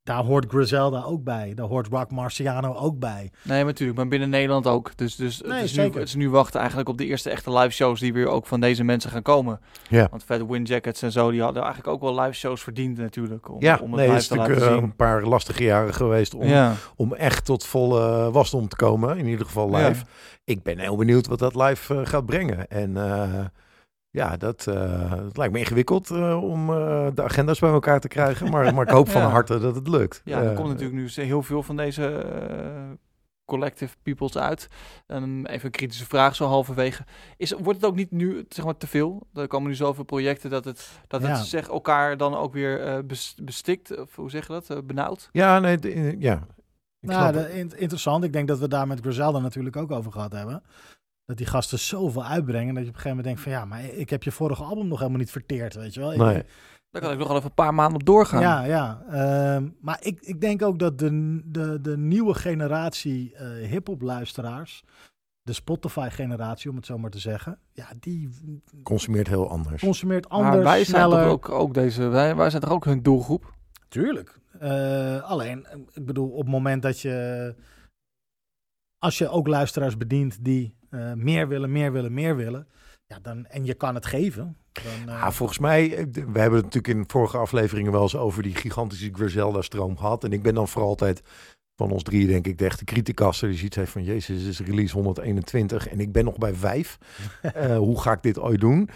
daar hoort Griselda ook bij. Daar hoort Rock Marciano ook bij. Nee, maar natuurlijk, maar binnen Nederland ook. Dus, dus Nee, het, is nu, het is nu wachten eigenlijk op de eerste echte live shows die weer ook van deze mensen gaan komen. Ja. Want Fat Windjackets en zo, die hadden eigenlijk ook wel live shows verdiend natuurlijk. Om, Ja, om het nee, het live is natuurlijk eh, zien. een paar lastige jaren geweest om, ja. om echt tot volle wasdom te komen. In ieder geval Ja. live. Ik ben heel benieuwd wat dat live eh, gaat brengen. En eh, ja, dat, eh, het lijkt me ingewikkeld eh, om eh, de agenda's bij elkaar te krijgen. Maar, maar ik hoop [laughs] van harte dat het lukt. Ja, er komt natuurlijk nu heel veel van deze collective peoples uit. Ehm, even een kritische vraag zo halverwege. Is, wordt het ook niet nu zeg maar, te veel? Er komen nu zoveel projecten dat het, dat het Ja. zeg, elkaar dan ook weer eh, bes- bestikt. Of hoe zeg je dat? Benauwd? Ja, nee, de- ja. Ik Nou, de- in- interessant. Ik denk dat we daar met Griselda natuurlijk ook over gehad hebben. Dat die gasten zoveel uitbrengen dat je op een gegeven moment denkt van ja, maar ik heb je vorige album nog helemaal niet verteerd, weet je wel. Ik- Nee. Daar kan ik nog wel even een paar maanden op doorgaan. Ja, ja. Ehm, maar ik, ik denk ook dat de, de, de nieuwe generatie eh hip-hop luisteraars, de Spotify-generatie om het zo maar te zeggen, ja, die Consumeert heel anders. consumeert Maar anders, wij zijn sneller. toch ook, ook deze, wij, wij zijn toch ook hun doelgroep? Tuurlijk. Eh, alleen, ik bedoel, op het moment dat je. Als je ook luisteraars bedient die eh, meer willen, meer willen, meer willen. Ja, dan, en je kan het geven. Dan, eh, Ja, volgens mij, eh, we hebben het natuurlijk in vorige afleveringen wel eens over die gigantische Griselda-stroom gehad. En ik ben dan voor altijd van ons drie, denk ik, de echte criticaster die ziet heeft van, jezus, is release 121 en ik ben nog bij vijf. [laughs] Hoe ga ik dit ooit doen?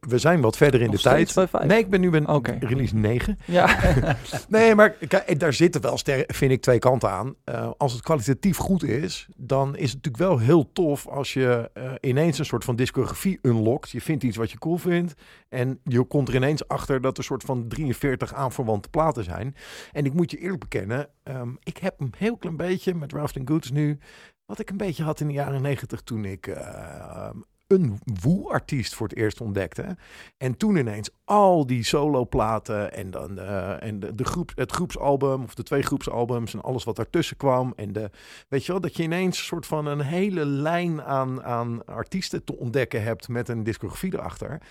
We zijn wat verder in Nog de tijd. Nee, ik ben nu bij Oké. release 9. Ja. [laughs] Nee, maar kijk, daar zitten wel, vind ik, twee kanten aan. Eh, als het kwalitatief goed is, dan is het natuurlijk wel heel tof als je eh, ineens een soort van discografie unlockt. Je vindt iets wat je cool vindt en je komt er ineens achter dat er soort van 43 aanverwante platen zijn. En ik moet je eerlijk bekennen, ehm, ik heb een heel klein beetje met Rafting Goods nu, wat ik een beetje had in de jaren 90 toen ik... eh, een woe-artiest voor het eerst ontdekte. En toen ineens al die soloplaten en dan eh, en de, de groep, het groepsalbum of de twee groepsalbums en alles wat daartussen kwam. En de, weet je wel, dat je ineens een soort van een hele lijn aan, aan artiesten te ontdekken hebt met een discografie erachter.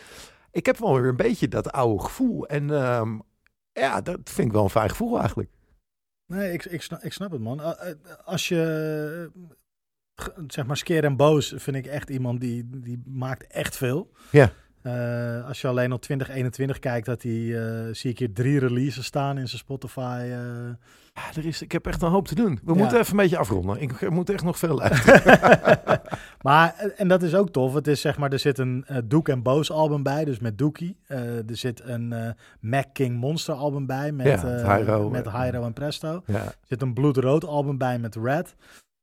Ik heb wel weer een beetje dat oude gevoel. En ehm, ja, dat vind ik wel een fijn gevoel eigenlijk. Nee, ik, ik, snap, ik snap het, man. Eh, eh, Als je, zeg maar, Skeer en Boos vind ik echt iemand die, die maakt echt veel. Ja. Eh, als je alleen op 2021 kijkt, dat hij, eh, zie ik hier drie releases staan in zijn Spotify. eh. Ja, er is, ik heb echt een hoop te doen. We Ja. moeten even een beetje afronden. Ik moet echt nog veel luisteren. [laughs] maar, en dat is ook tof. Het is zeg maar, er zit een Doek en Boos album bij, dus met Doekie. Er zit een Mac King Monster album bij, met, Ja, Hyro, met Hyro en Presto. Er zit een bloedrood album bij met Red.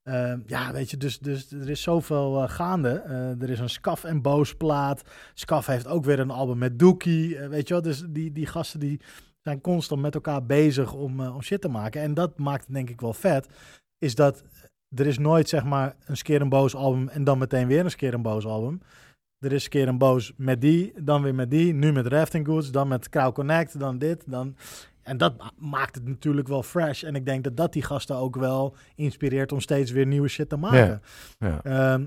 Eh, ja, weet je, dus, dus er is zoveel eh, gaande. Eh, er is een Scaf en Boos plaat. Scaf heeft ook weer een album met Dookie. Eh, weet je wel, dus die, die gasten die zijn constant met elkaar bezig om, om shit te maken. En dat maakt het denk ik wel vet. Is dat er is nooit zeg maar een Skeer en Boos album en dan meteen weer een Skeer en Boos album. Er is Skeer en Boos met die, dan weer met die. Nu met Rafting Goods, dan met Crowd Connect, dan dit, dan... En dat ma- maakt het natuurlijk wel fresh. En ik denk dat dat die gasten ook wel inspireert om steeds weer nieuwe shit te maken. Ja. Ehm,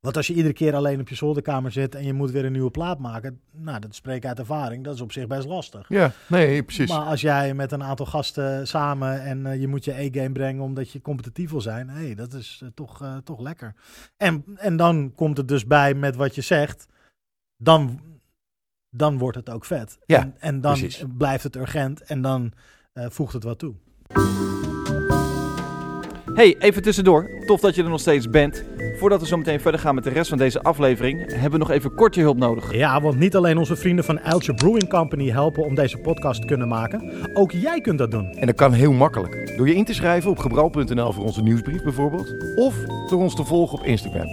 want als je iedere keer alleen op je zolderkamer zit en je moet weer een nieuwe plaat maken, nou, dat spreek ik uit ervaring, dat is op zich best lastig. ja, nee, precies. Maar als jij met een aantal gasten samen en eh, je moet je E-game brengen omdat je competitief wil zijn, hey, dat is eh, toch, eh, toch lekker. En, en dan komt het dus bij met wat je zegt, dan, dan wordt het ook vet. Ja, en, en dan precies. blijft het urgent en dan eh, voegt het wat toe. Hey, even tussendoor. Tof dat je er nog steeds bent. Voordat we zo meteen verder gaan met de rest van deze aflevering, hebben we nog even kort je hulp nodig. Ja, want niet alleen onze vrienden van Eltje Brewing Company helpen om deze podcast te kunnen maken. Ook jij kunt dat doen. En dat kan heel makkelijk. Door je in te schrijven op gebrouw.nl voor onze nieuwsbrief bijvoorbeeld. Of door ons te volgen op Instagram,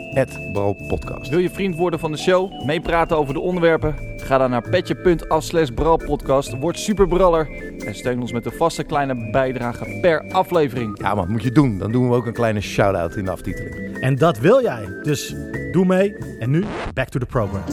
@brouwpodcast. Wil je vriend worden van de show, meepraten over de onderwerpen? Ga dan naar petje.af slash bralpodcast, word superbraller en steun ons met een vaste kleine bijdrage per aflevering. Ja man, moet je doen. Dan doen we ook een kleine shout-out in de aftiteling. En dat wil jij. Dus doe mee. En nu, back to the program.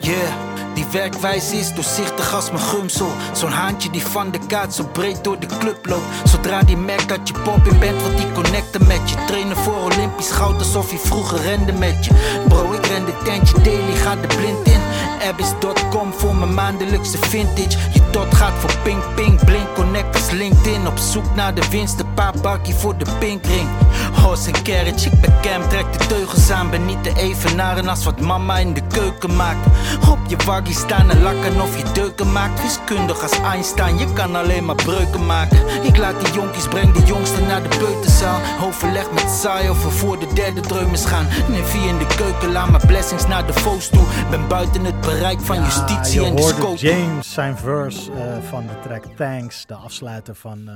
Yeah, die werkwijze is doorzichtig als mijn gumsel. Zo'n haantje die van de kaart zo breed door de club loopt. Zodra die merkt dat je poppin bent, want die connecten met je. Trainen voor Olympisch goud alsof je vroeger rende met je. Bro, ik ren de tentje daily, ga de blind in. Abyss.com voor mijn maandelijkse vintage. Je tot gaat voor ping ping, blink connectors LinkedIn. Op zoek naar de winst, een paar bakkie voor de pinkring. Horse en carriage, ik ben cam, trek de teugels aan. Ben niet te evenaren als wat mama in de keuken maakt. Op je waggie staan en lakken of je deuken maakt. Wiskundig als Einstein, je kan alleen maar breuken maken. Ik laat die jonkies, breng de jongsten naar de peuterzaal. Overleg met saai of we voor de derde dreumes gaan. Nevi in de keuken, laat mijn blessings naar de foos toe. Ben buiten het bereik van justitie je en de scope. James zijn verse eh, van de track Thanks, de afsluiter van eh,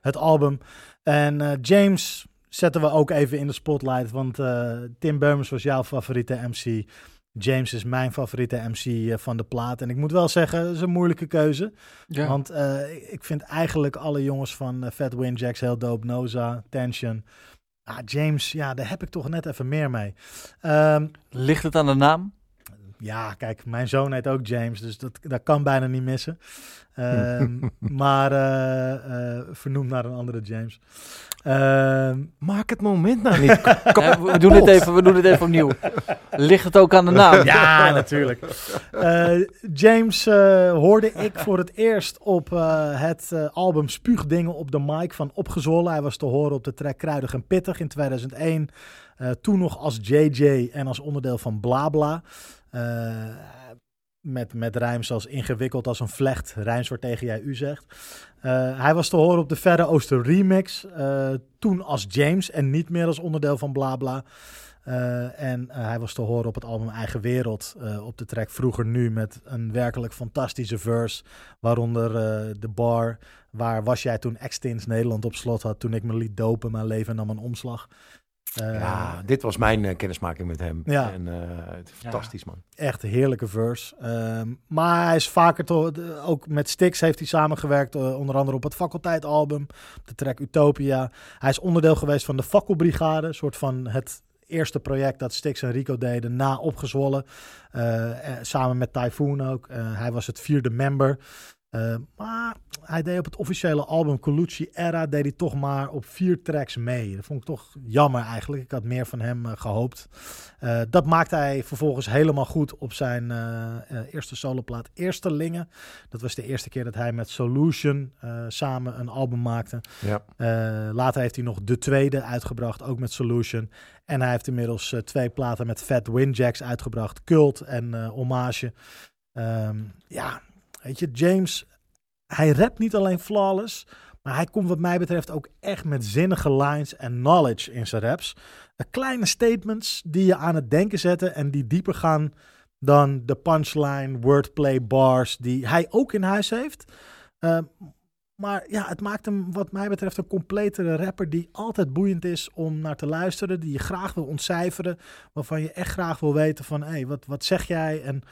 het album. En eh, James zetten we ook even in de spotlight, want eh, Tim Beumers was jouw favoriete MC. James is mijn favoriete MC eh, van de plaat. En ik moet wel zeggen, dat is een moeilijke keuze. Ja. Want eh, ik vind eigenlijk alle jongens van Fat Windjacks heel dope. Noza, Tension. Ah, James, ja, daar heb ik toch net even meer mee. Ehm, Ligt het aan de naam? ja, kijk, mijn zoon heet ook James, dus dat, dat kan bijna niet missen. Ehm, [laughs] maar eh, eh, vernoemd naar een andere James. Ehm, Maak het moment nou niet. [laughs] We, doen het even, we doen het even opnieuw. Ligt het ook aan de naam? ja, natuurlijk. Eh, James eh, hoorde ik voor het eerst op eh, het eh, album Spuugdingen op de mic van Opgezwollen. Hij was te horen op de track Kruidig en Pittig in 2001. Eh, toen nog als JJ en als onderdeel van Blabla. Eh, met, met rijms als ingewikkeld als een vlecht. Rijms waar tegen jij u zegt. Eh, hij was te horen op de Verre Oosten remix. eh, toen als James en niet meer als onderdeel van Blabla. Eh, en hij was te horen op het album Eigen Wereld. op de track Vroeger Nu. Met een werkelijk fantastische verse. Waaronder de bar. Waar was jij toen Extins Nederland op slot had. Toen ik me liet dopen. Mijn leven nam een omslag. Ja, dit was mijn eh, kennismaking met hem. Ja. En eh, het fantastisch man. Echt een heerlijke verse. Ehm, maar hij is vaker toch, ook met Styx heeft hij samengewerkt, eh, onder andere op het faculteitalbum, op de track Utopia. Hij is onderdeel geweest van de Fakkelbrigade, een soort van het eerste project dat Styx en Rico deden na Opgezwollen. Samen met Typhoon ook. Hij was het vierde member. Eh, maar hij deed op het officiële album Colucci Era deed hij toch maar op vier tracks mee. Dat vond ik toch jammer eigenlijk. Ik had meer van hem eh, gehoopt. Eh, dat maakte hij vervolgens helemaal goed op zijn eerste soloplaat Eerstelingen. Dat was de eerste keer dat hij met Solution samen een album maakte. Ja. Later heeft hij nog de tweede uitgebracht, ook met Solution. En hij heeft inmiddels twee platen met Fat Windjacks uitgebracht. Cult en Hommage. Ehm, ja, weet je, James, hij rapt niet alleen flawless... Maar hij komt wat mij betreft ook echt met zinnige lines en knowledge in zijn raps. Eh, kleine statements die je aan het denken zetten en die dieper gaan dan de punchline, wordplay, bars die hij ook in huis heeft. Eh, maar ja, het maakt hem wat mij betreft een completere rapper die altijd boeiend is om naar te luisteren. Die je graag wil ontcijferen. Waarvan je echt graag wil weten van, hé, hey, wat, wat zeg jij en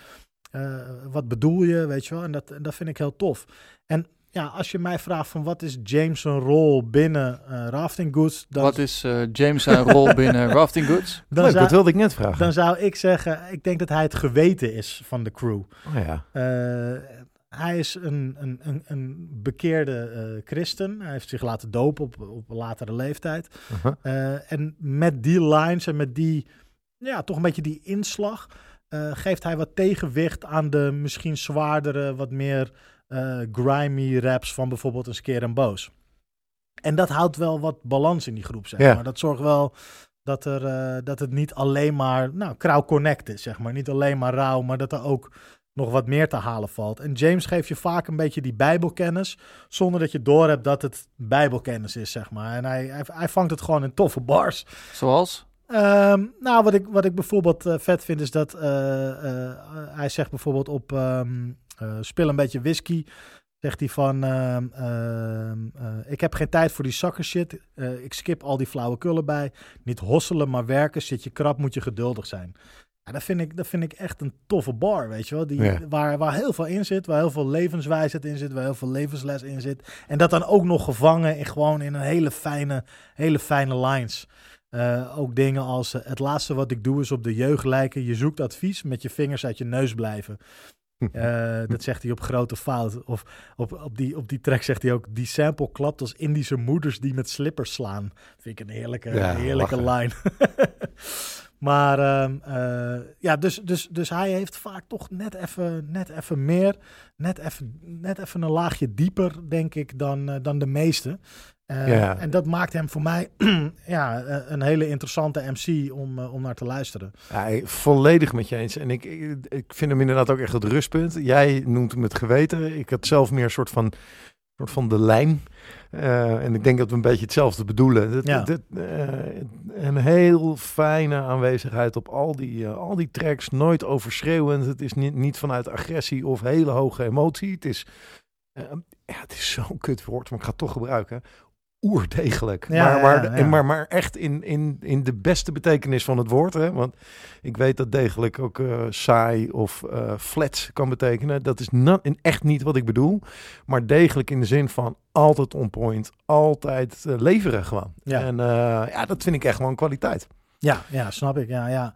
wat bedoel je, weet je wel. En dat, dat vind ik heel tof. En ja, als je mij vraagt van wat is James' rol binnen eh, Rafting Goods, dan, Wat is eh, James zijn rol [laughs] binnen Rafting Goods? dan, Leuk, zou, dat wilde ik net vragen. dan zou ik zeggen, ik denk dat hij het geweten is van de crew. Oh ja. Eh, hij is een, een, een, een bekeerde eh, christen. Hij heeft zich laten dopen op, op latere leeftijd. Uh-huh. Eh, en met die lines en met die, ja, toch een beetje die inslag, eh, geeft hij wat tegenwicht aan de misschien zwaardere, wat meer eh, grimy raps van bijvoorbeeld een Skeer en Boos. En dat houdt wel wat balans in die groep, zeg Ja. maar. Dat zorgt wel dat, er, eh, dat het niet alleen maar, nou, Krauw Connect is, zeg maar. Niet alleen maar rauw, maar dat er ook nog wat meer te halen valt. En James geeft je vaak een beetje die bijbelkennis, zonder dat je doorhebt dat het bijbelkennis is, zeg maar. En hij, hij, hij vangt het gewoon in toffe bars. Zoals? Ehm, nou, wat ik, wat ik bijvoorbeeld eh, vet vind is dat eh, eh, hij zegt bijvoorbeeld op ehm, eh, speel een beetje whisky. Zegt hij van, ehm, ehm, eh, ik heb geen tijd voor die soccer shit. Ik skip al die flauwekullen bij. Niet hosselen, maar werken. Zit je krap, moet je geduldig zijn. Ja, dat, vind ik, dat vind ik echt een toffe bar, weet je wel. Die, Ja. waar, waar heel veel in zit, waar heel veel levenswijsheid in zit, waar heel veel levensles in zit. En dat dan ook nog gevangen in gewoon in een hele fijne, hele fijne lines. Eh, ook dingen als eh, het laatste wat ik doe is op de jeugd lijken. Je zoekt advies met je vingers uit je neus blijven. [laughs] Eh, dat zegt hij op grote fout. Of op, op, die, op die track zegt hij ook... Die sample klapt als Indische moeders die met slippers slaan. Vind ik een heerlijke, Ja, heerlijke line. [laughs] maar ehm, eh, ja, dus, dus, dus hij heeft vaak toch net even, net even meer... Net even, net even een laagje dieper, denk ik, dan, dan de meeste. Eh, Ja. En dat maakt hem voor mij [clears throat] ja, eh, een hele interessante MC om, eh, om naar te luisteren. Ja, volledig met je eens. En ik, ik, ik vind hem inderdaad ook echt het rustpunt. Jij noemt hem het geweten. Ik had zelf meer een soort van, soort van de lijn. En ik denk dat we een beetje hetzelfde bedoelen. Dat, Ja. dat, een heel fijne aanwezigheid op al die, al die tracks. Nooit overschreeuwend. Het is niet, niet vanuit agressie of hele hoge emotie. Het is, ja, het is zo'n kut woord, maar ik ga het toch gebruiken. Oerdegelijk. Ja, maar, maar, ja, maar, maar echt in, in, in de beste betekenis van het woord. Hè? Want ik weet dat degelijk ook eh, saai of eh flat kan betekenen. Dat is en echt niet wat ik bedoel. Maar degelijk in de zin van altijd on point. Altijd eh, leveren gewoon. En ja, dat vind ik echt gewoon kwaliteit. Ja, ja snap ik. Ja, ja.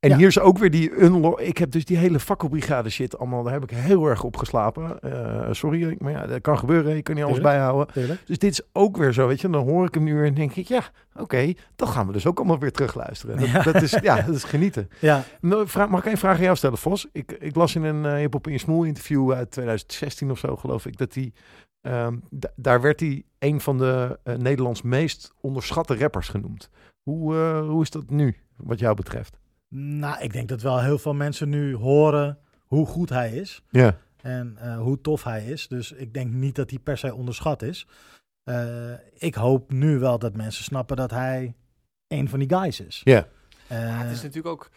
En Ja. hier is ook weer die unlock. Ik heb dus die hele fakkelbrigade shit allemaal. Daar heb ik heel erg op geslapen. Eh, sorry, maar ja, dat kan gebeuren. Je kan niet alles bijhouden. Dus dit is ook weer zo, weet je. Dan hoor ik hem nu en denk ik, ja, oké, dan gaan we dus ook allemaal weer terugluisteren. Dat, Ja. dat is, ja, dat is genieten. Ja, Nou, vraag, mag ik één vraag aan jou stellen, Vos? Ik, ik las in een uh, Hip Hop in Smoel interview uit 2016 of zo, geloof ik, dat hij, ehm, da- daar werd hij een van de eh, Nederlands meest onderschatte rappers genoemd. Hoe, eh, hoe is dat nu, wat jou betreft? Nou, ik denk dat wel heel veel mensen nu horen hoe goed hij is. Ja. En eh, hoe tof hij is. Dus ik denk niet dat hij per se onderschat is. Eh, ik hoop nu wel dat mensen snappen dat hij een van die guys is. Ja. Eh, Ja, het is natuurlijk ook.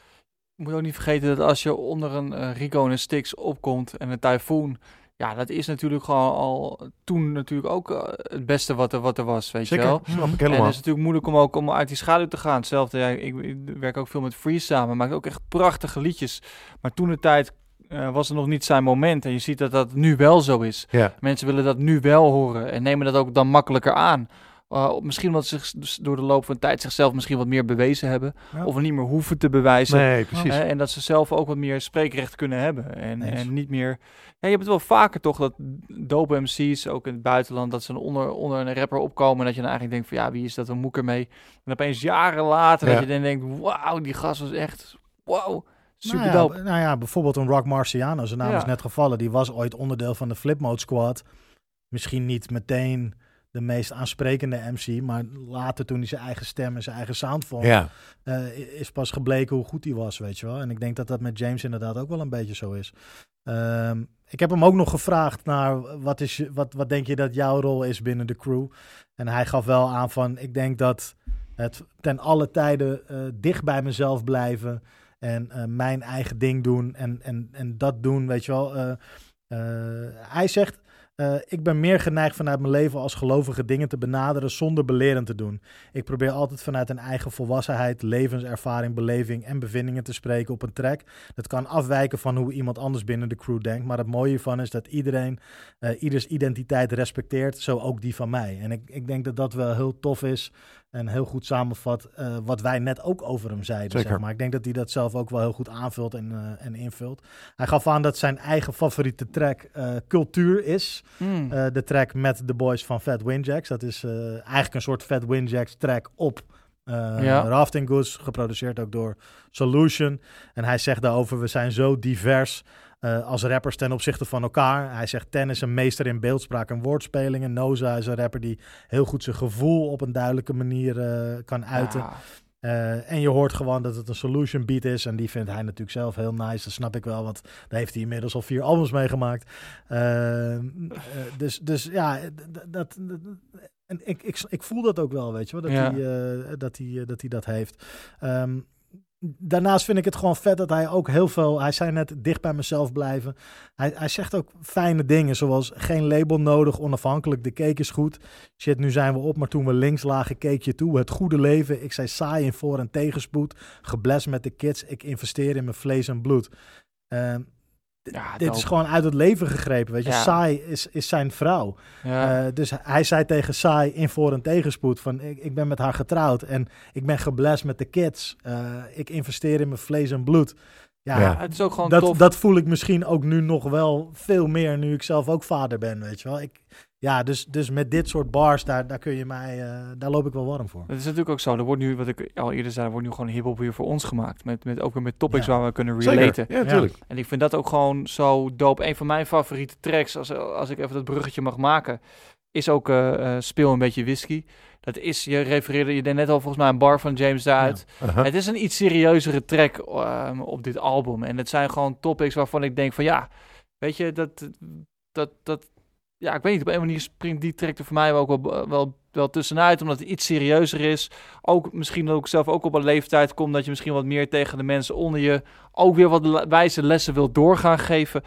Je moet ook niet vergeten dat als je onder een Rico en een Styx opkomt en een Typhoon. Ja, dat is natuurlijk gewoon al toen natuurlijk ook eh, het beste wat er, wat er was, weet Zeker, je wel. snap ik En helemaal. het is natuurlijk moeilijk om ook om uit die schaduw te gaan. Hetzelfde, ja, ik, ik werk ook veel met Freeze samen, maakt ook echt prachtige liedjes. Maar toen de tijd eh, was het nog niet zijn moment. En je ziet dat dat nu wel zo is. Ja. Mensen willen dat nu wel horen en nemen dat ook dan makkelijker aan. Uh, misschien omdat ze zich dus door de loop van de tijd zichzelf misschien wat meer bewezen hebben. Ja. Of niet meer hoeven te bewijzen. Nee, precies. Hè, en dat ze zelf ook wat meer spreekrecht kunnen hebben. En, niet meer. Ja, je hebt het wel vaker toch dat dope MC's, ook in het buitenland, dat ze onder, onder een rapper opkomen. En dat je dan eigenlijk denkt van ja, wie is dat? Een moet ik ermee? En opeens jaren later Ja. dat je dan denkt, wauw, die gast was echt, wauw, super nou, dope. ja, nou ja, bijvoorbeeld een Rock Marciano, zijn naam is net gevallen. Die was ooit onderdeel van de Flipmode Squad. Misschien niet meteen de meest aansprekende MC, maar later toen hij zijn eigen stem en zijn eigen sound vond, ja. eh, is pas gebleken hoe goed hij was, weet je wel. En ik denk dat dat met James inderdaad ook wel een beetje zo is. Ehm, ik heb hem ook nog gevraagd naar wat, is, je- wat, wat denk je dat jouw rol is binnen de crew? En hij gaf wel aan van, ik denk dat het ten alle tijden eh, dicht bij mezelf blijven en eh, mijn eigen ding doen en, en, en dat doen, weet je wel. Hij zegt, eh, ik ben meer geneigd vanuit mijn leven als gelovige dingen te benaderen zonder belerend te doen. Ik probeer altijd vanuit een eigen volwassenheid, levenservaring, beleving en bevindingen te spreken op een track. Dat kan afwijken van hoe iemand anders binnen de crew denkt. Maar het mooie hiervan is dat iedereen eh, ieders identiteit respecteert, zo ook die van mij. En ik, ik denk dat dat wel heel tof is en heel goed samenvat eh, wat wij net ook over hem zeiden. Zeker. Zeg maar. Ik denk dat hij dat zelf ook wel heel goed aanvult en, eh, en invult. Hij gaf aan dat zijn eigen favoriete track eh, Cultuur is. Hmm. Eh, de track met de boys van Fat Windjacks. Dat is eh, eigenlijk een soort Fat Windjacks track op eh Ja. Rafting Goods. Geproduceerd ook door Solution. En hij zegt daarover, we zijn zo divers eh, als rappers ten opzichte van elkaar. Hij zegt, Ten is een meester in beeldspraak en woordspelingen. Noza is een rapper die heel goed zijn gevoel op een duidelijke manier eh, kan uiten. Ja. Eh, en je hoort gewoon dat het een solution beat is. En die vindt hij natuurlijk zelf heel nice. Dat snap ik wel, want daar heeft hij inmiddels al vier albums meegemaakt. Uh, dus, dus ja, dat, dat, en ik, ik, ik voel dat ook wel, weet je wel, dat, Ja. hij, eh, dat, hij, dat hij dat heeft. Ehm, daarnaast vind ik het gewoon vet dat hij ook heel veel... Hij zei net dicht bij mezelf blijven. Hij, hij zegt ook fijne dingen, zoals geen label nodig, onafhankelijk, de cake is goed. Shit, nu zijn we op, maar toen we links lagen, keek je toe. Het goede leven, ik zei saai in voor- en tegenspoed. Geblest met de kids, ik investeer in mijn vlees en bloed. Ehm, Ja, dit is gewoon uit het leven gegrepen, weet je. Ja. Saai is, is zijn vrouw. Ja. Eh, dus hij zei tegen Saai in voor- en tegenspoed van ik, ik ben met haar getrouwd en ik ben geblest met de kids. Eh, ik investeer in mijn vlees en bloed. Ja, Ja. het is ook gewoon dat, tof. dat voel ik misschien ook nu nog wel veel meer nu ik zelf ook vader ben, weet je wel. Ik, ja, dus, dus met dit soort bars, daar, daar kun je mij, eh, daar loop ik wel warm voor. Het is natuurlijk ook zo. Er wordt nu, wat ik al eerder zei, er wordt nu gewoon hip-hop weer voor ons gemaakt. Met, met, ook weer met topics Ja. waar we kunnen relaten. Zeker, ja, natuurlijk. En ik vind dat ook gewoon zo dope. Een van mijn favoriete tracks, als, als ik even dat bruggetje mag maken, is ook eh, eh, Speel een beetje whisky. Dat is, je refereerde, je deed net al volgens mij een bar van James daaruit. Het is een iets serieuzere track ehm, op dit album. En het zijn gewoon topics waarvan ik denk van ja, weet je, dat, dat, dat, ja, ik weet niet, op een manier springt die track er voor mij ook wel, wel, wel tussenuit, omdat het iets serieuzer is. Ook misschien ook zelf ook op een leeftijd komt dat je misschien wat meer tegen de mensen onder je ook weer wat wijze lessen wil doorgaan geven.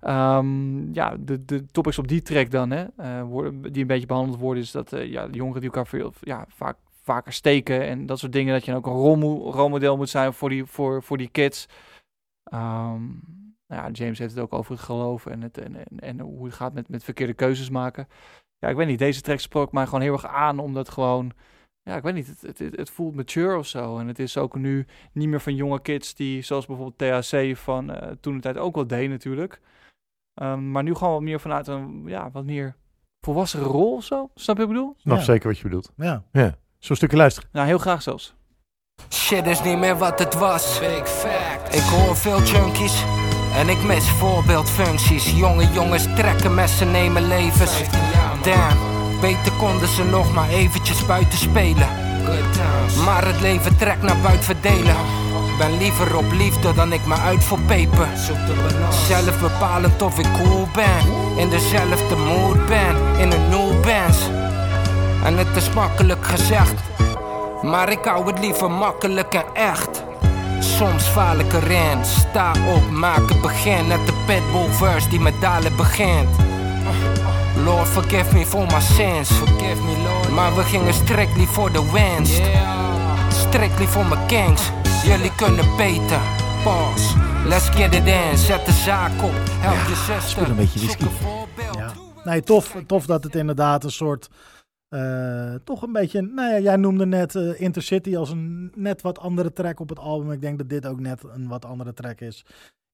Ehm, ja, de, de topics op die track dan, hè, eh, worden, die een beetje behandeld worden, is dat eh, ja, de jongeren die elkaar veel, ja, vaak, vaker steken en dat soort dingen. Dat je ook een rolmo- rolmodel moet zijn voor die, voor, voor die kids. Ehm, nou ja, James heeft het ook over het geloof en, het, en, en, en hoe het gaat met, met verkeerde keuzes maken. Ja, ik weet niet, deze track sprak mij gewoon heel erg aan, omdat gewoon, ja, ik weet niet, het, het, het, voelt mature of zo. En het is ook nu niet meer van jonge kids die, zoals bijvoorbeeld THC van eh, toen de tijd ook wel deed natuurlijk. Ehm, maar nu gewoon wat meer vanuit een, ja, wat meer volwassen rol of zo. Snap je wat ik bedoel? Snap Ja. zeker wat je bedoelt. Ja, Ja. Zo'n stukje luisteren. Nou, heel graag zelfs. Shit is niet meer wat het was. Big fact. Ik hoor veel junkies. En ik mis voorbeeldfuncties. Jonge jongens trekken messen, nemen levens. Damn, beter konden ze nog maar eventjes buiten spelen. Maar het leven trekt naar buiten verdelen. Ben liever op liefde dan ik me uit voor peper. Zelf bepalend of ik cool ben. In dezelfde mood ben. In een new bands. En het is makkelijk gezegd. Maar ik hou het liever makkelijk en echt. Soms faal ik erin. Sta op, maak het begin. Net de pitbull verse die met dalen begint. Lord, forgive me for my sins. Forgive me, Lord. Maar we gingen strictly voor de winst. Strictly voor mijn kings. Jullie kunnen beter. Pause. Let's get it in. Zet de zaak op. Help je zuster. speel een beetje whisky. Zoek een voorbeeld. ja. Nee, tof, tof dat het inderdaad een soort, eh, toch een beetje, nou ja, jij noemde net eh, Intercity als een net wat andere track op het album. Ik denk dat dit ook net een wat andere track is.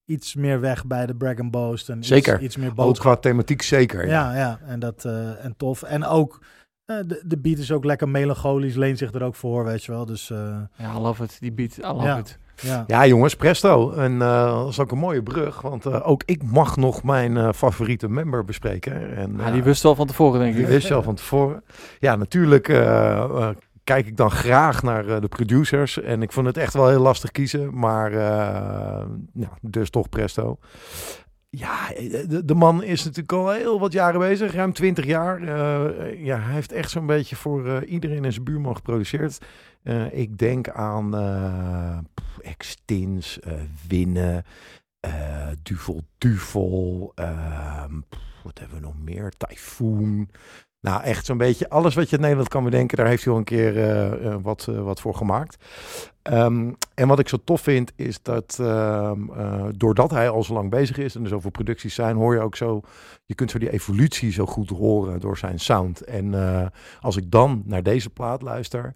Iets meer weg bij de Brag Boast en Zeker. Iets, iets meer Ook boodschap. qua thematiek zeker. Ja. Ja, ja, en, dat, eh, en tof. En ook, eh, de, de beat is ook lekker melancholisch, leent zich er ook voor, weet je wel. Dus eh, Ja, I love it. Die beat, I love Ja. it. Ja. Ja, jongens, presto. En eh, dat is ook een mooie brug, want eh, ook ik mag nog mijn eh, favoriete member bespreken. En, Ja, die wist al van tevoren, denk die ik. wist je al van tevoren. Ja, natuurlijk kijk ik dan graag naar de producers. En ik vond het echt wel heel lastig kiezen, maar dus toch presto. Ja, eh, de, de man is natuurlijk al heel wat jaren bezig, ruim 20 jaar. Eh, ja, hij heeft echt zo'n beetje voor eh, iedereen en zijn buurman geproduceerd. Eh, ik denk aan eh Extins, eh, Winnen, eh Duvel Duvel, ehm, wat hebben we nog meer? Typhoon. Nou, echt zo'n beetje alles wat je in Nederland kan bedenken, daar heeft hij al een keer eh, eh, wat, eh, wat voor gemaakt. Ehm, en wat ik zo tof vind, is dat ehm, eh, doordat hij al zo lang bezig is en er zoveel producties zijn, hoor je ook zo, je kunt zo die evolutie zo goed horen door zijn sound. En als ik dan naar deze plaat luister,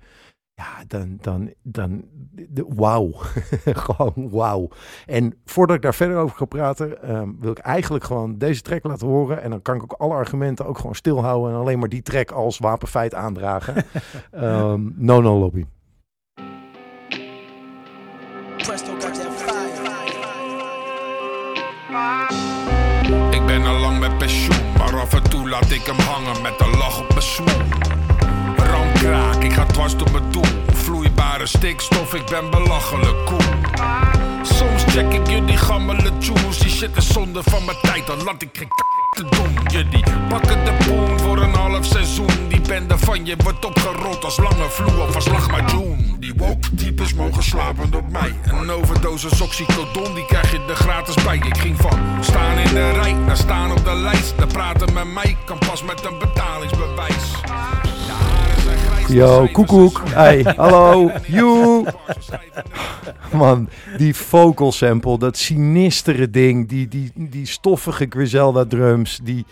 ja, dan, dan, dan, de, wauw. [laughs] gewoon wauw. En voordat ik daar verder over ga praten, ehm, wil ik eigenlijk gewoon deze track laten horen. En dan kan ik ook alle argumenten ook gewoon stilhouden en alleen maar die track als wapenfeit aandragen. [laughs] Ehm no No Lobby. Ik ben al lang met pensioen, maar af en toe laat ik hem hangen met een lach op mijn smoel. Ik ga dwars door mijn doel. Vloei Onbruikbare stikstof, ik ben belachelijk cool. Soms check ik jullie gammele tunes. Die shit is zonde van mijn tijd, dan laat ik geen te doen. Jullie pakken de boom voor een half seizoen. Die bende van je wordt opgerold als lange vloer of als lachmajoen. Die woke types mogen slapen op mij. Een overdosis oxycodon, die krijg je er gratis bij. Ik ging van staan in de rij naar staan op de lijst. Te praten met mij kan pas met een betalingsbewijs. Yo, koekoek. Hey, hallo. Joe. [laughs] Man, die vocal sample, dat sinistere ding, die, die, die stoffige Griselda drums, die,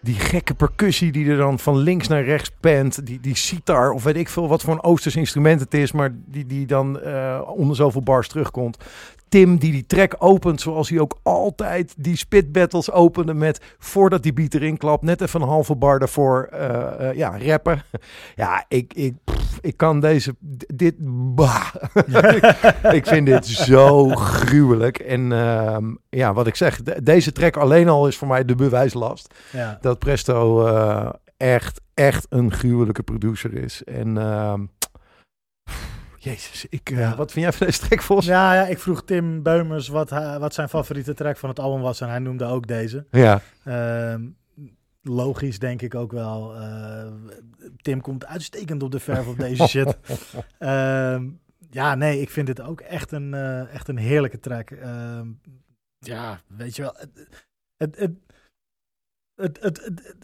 die gekke percussie die er dan van links naar rechts pent, die, die sitar of weet ik veel wat voor een Oosters instrument het is, maar die, die dan eh, onder zoveel bars terugkomt. Tim die die track opent zoals hij ook altijd die spit battles opende met voordat die beat erin klapt, net even een halve bar daarvoor eh, eh, ja, rappen. [laughs] Ja, ik, ik, pff, ik kan deze, dit, bah. [laughs] ik, ik vind dit zo gruwelijk. En ehm, ja, wat ik zeg, de- deze track alleen al is voor mij de bewijslast Ja. dat Presto eh, echt, echt een gruwelijke producer is. En ehm, jezus, ik, eh, wat vind jij van deze track, Vos? Ja, ja, ik vroeg Tim Beumers wat, wat zijn favoriete track van het album was en hij noemde ook deze. Ja, Ehm, logisch denk ik ook wel. eh, Tim komt uitstekend op de verf op deze shit. [laughs] Ehm, ja, nee, ik vind dit ook echt een, eh, echt een heerlijke track. Ehm, ja, weet je wel. Het, het, het,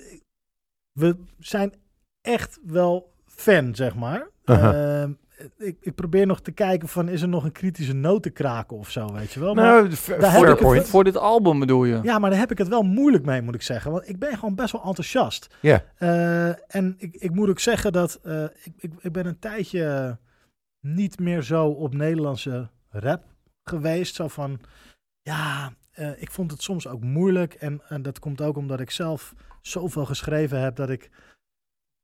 we zijn echt wel fan, zeg maar. Ehm, ik, ik probeer nog te kijken van, is er nog een kritische noot te kraken of zo, weet je wel. Maar- nou, fair, daar heb fair ik het. Voor dit album bedoel je? ja, maar daar heb ik het wel moeilijk mee, moet ik zeggen. Want ik ben gewoon best wel enthousiast. Ja. Eh, en ik, ik moet ook zeggen dat eh, ik, ik, ik ben een tijdje niet meer zo op Nederlandse rap geweest. Zo van, ja, eh, ik vond het soms ook moeilijk. En, en dat komt ook omdat ik zelf zoveel geschreven heb dat ik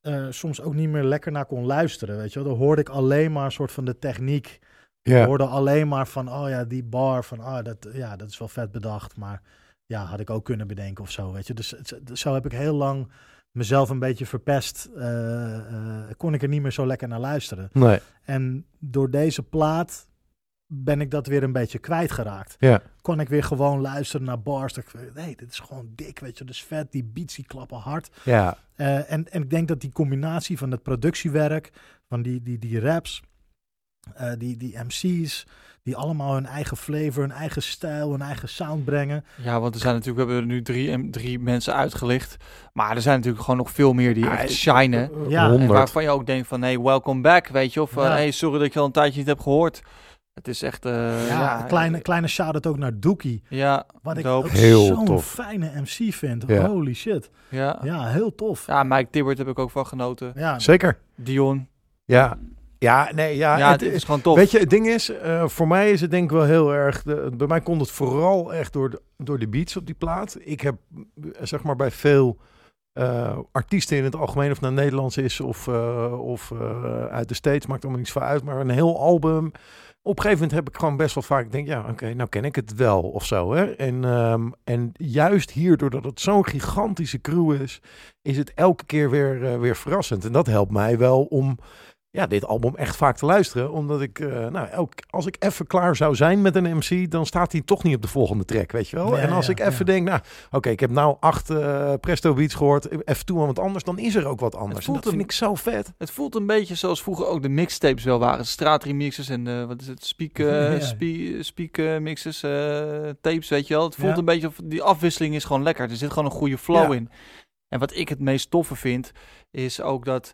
eh, soms ook niet meer lekker naar kon luisteren. Weet je wel, dan hoorde ik alleen maar een soort van de techniek ik Ja. hoorde alleen maar van, oh ja, die bar, van, oh, dat, ja, dat is wel vet bedacht, maar ja, had ik ook kunnen bedenken of zo, weet je. Dus zo heb ik heel lang mezelf een beetje verpest. eh, eh, kon ik er niet meer zo lekker naar luisteren. Nee, En door deze plaat ben ik dat weer een beetje kwijtgeraakt. ja. Kon ik weer gewoon luisteren naar bars. Dat ik, nee, dit is gewoon dik, weet je. Dus vet, die beats die klappen hard. Ja, Eh, en, en ik denk dat die combinatie van het productiewerk, van die, die, die raps, eh, die, die MC's, die allemaal hun eigen flavor, hun eigen stijl, hun eigen sound brengen. Ja, want er zijn natuurlijk, we hebben er nu drie, drie mensen uitgelicht. Maar er zijn natuurlijk gewoon nog veel meer die echt shinen. Ja, En 100. waarvan je ook denkt van, hey, welcome back, weet je. Of Ja. hey, sorry dat ik je al een tijdje niet heb gehoord. Het is echt, eh, ja, ja, een kleine, kleine shout-out ook naar Dookie. Ja, Wat ik dope. ook Heel zo'n fijne MC vind. Ja. Holy shit. Ja. Ja, heel tof. ja, Mike Tibbert heb ik ook van genoten. Ja, zeker. Dion. Ja, ja, nee, ja. Ja, het het is- gewoon tof. Weet je, het ding is, eh, voor mij is het denk ik wel heel erg. De, bij mij komt het vooral echt door de, door de beats op die plaat. Ik heb eh, zeg maar bij veel eh, artiesten in het algemeen, of het nou Nederlands is of, eh, of eh, uit de States, maakt allemaal niets van uit. Maar een heel album. Op een gegeven moment heb ik gewoon best wel vaak, denk ja, oké, nou ken ik het wel of zo. Hè? En, ehm, en juist hier, doordat het zo'n gigantische crew is, is het elke keer weer, eh, weer verrassend. En dat helpt mij wel om ja, dit album echt vaak te luisteren. Omdat ik, eh, nou, elk, als ik even klaar zou zijn met een MC, dan staat hij toch niet op de volgende track, weet je wel. Ja, en als ja, ik even ja. denk, nou, oké, ik heb nou acht eh, Presto beats gehoord, even toe aan wat anders, dan is er ook wat anders. En voelt dat vind een- ik zo vet. Het voelt een beetje zoals vroeger ook de mixtapes wel waren. Straatremixes en eh, wat is het? Speak, [laughs] speak eh, mixes, tapes, weet je wel. Het voelt een beetje, of die afwisseling is gewoon lekker. Er zit gewoon een goede flow in. En wat ik het meest toffe vind, is ook dat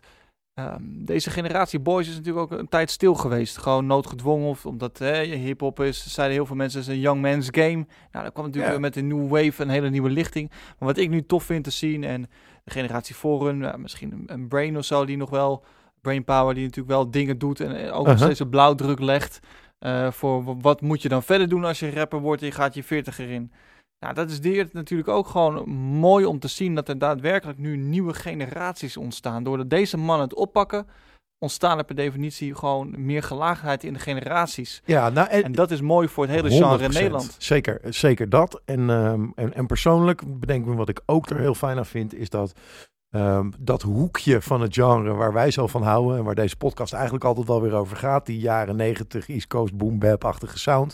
ehm, deze generatie boys is natuurlijk ook een tijd stil geweest. Gewoon noodgedwongen, of omdat hè, hip-hop is, zeiden heel veel mensen, het is een young man's game. Nou, dan kwam natuurlijk Ja. met de new wave een hele nieuwe lichting. Maar wat ik nu tof vind te zien, en de generatie voor hun, misschien een, Brain of zo, die nog wel, Brainpower, die natuurlijk wel dingen doet en eh, ook nog Uh-huh. steeds een blauwdruk legt. eh, voor wat moet je dan verder doen als je rapper wordt en je gaat je 40 erin. Nou, dat is dit natuurlijk ook gewoon mooi om te zien dat er daadwerkelijk nu nieuwe generaties ontstaan. Doordat deze mannen het oppakken, ontstaan er per definitie gewoon meer gelaagdheid in de generaties. Ja, nou, en, En dat is mooi voor het hele genre in 100%. Nederland. Zeker, zeker dat. En, ehm, en, en persoonlijk bedenk me wat ik ook er heel fijn aan vind, is dat Ehm, dat hoekje van het genre waar wij zo van houden en waar deze podcast eigenlijk altijd wel weer over gaat, die jaren 90 East Coast boom bap-achtige sound,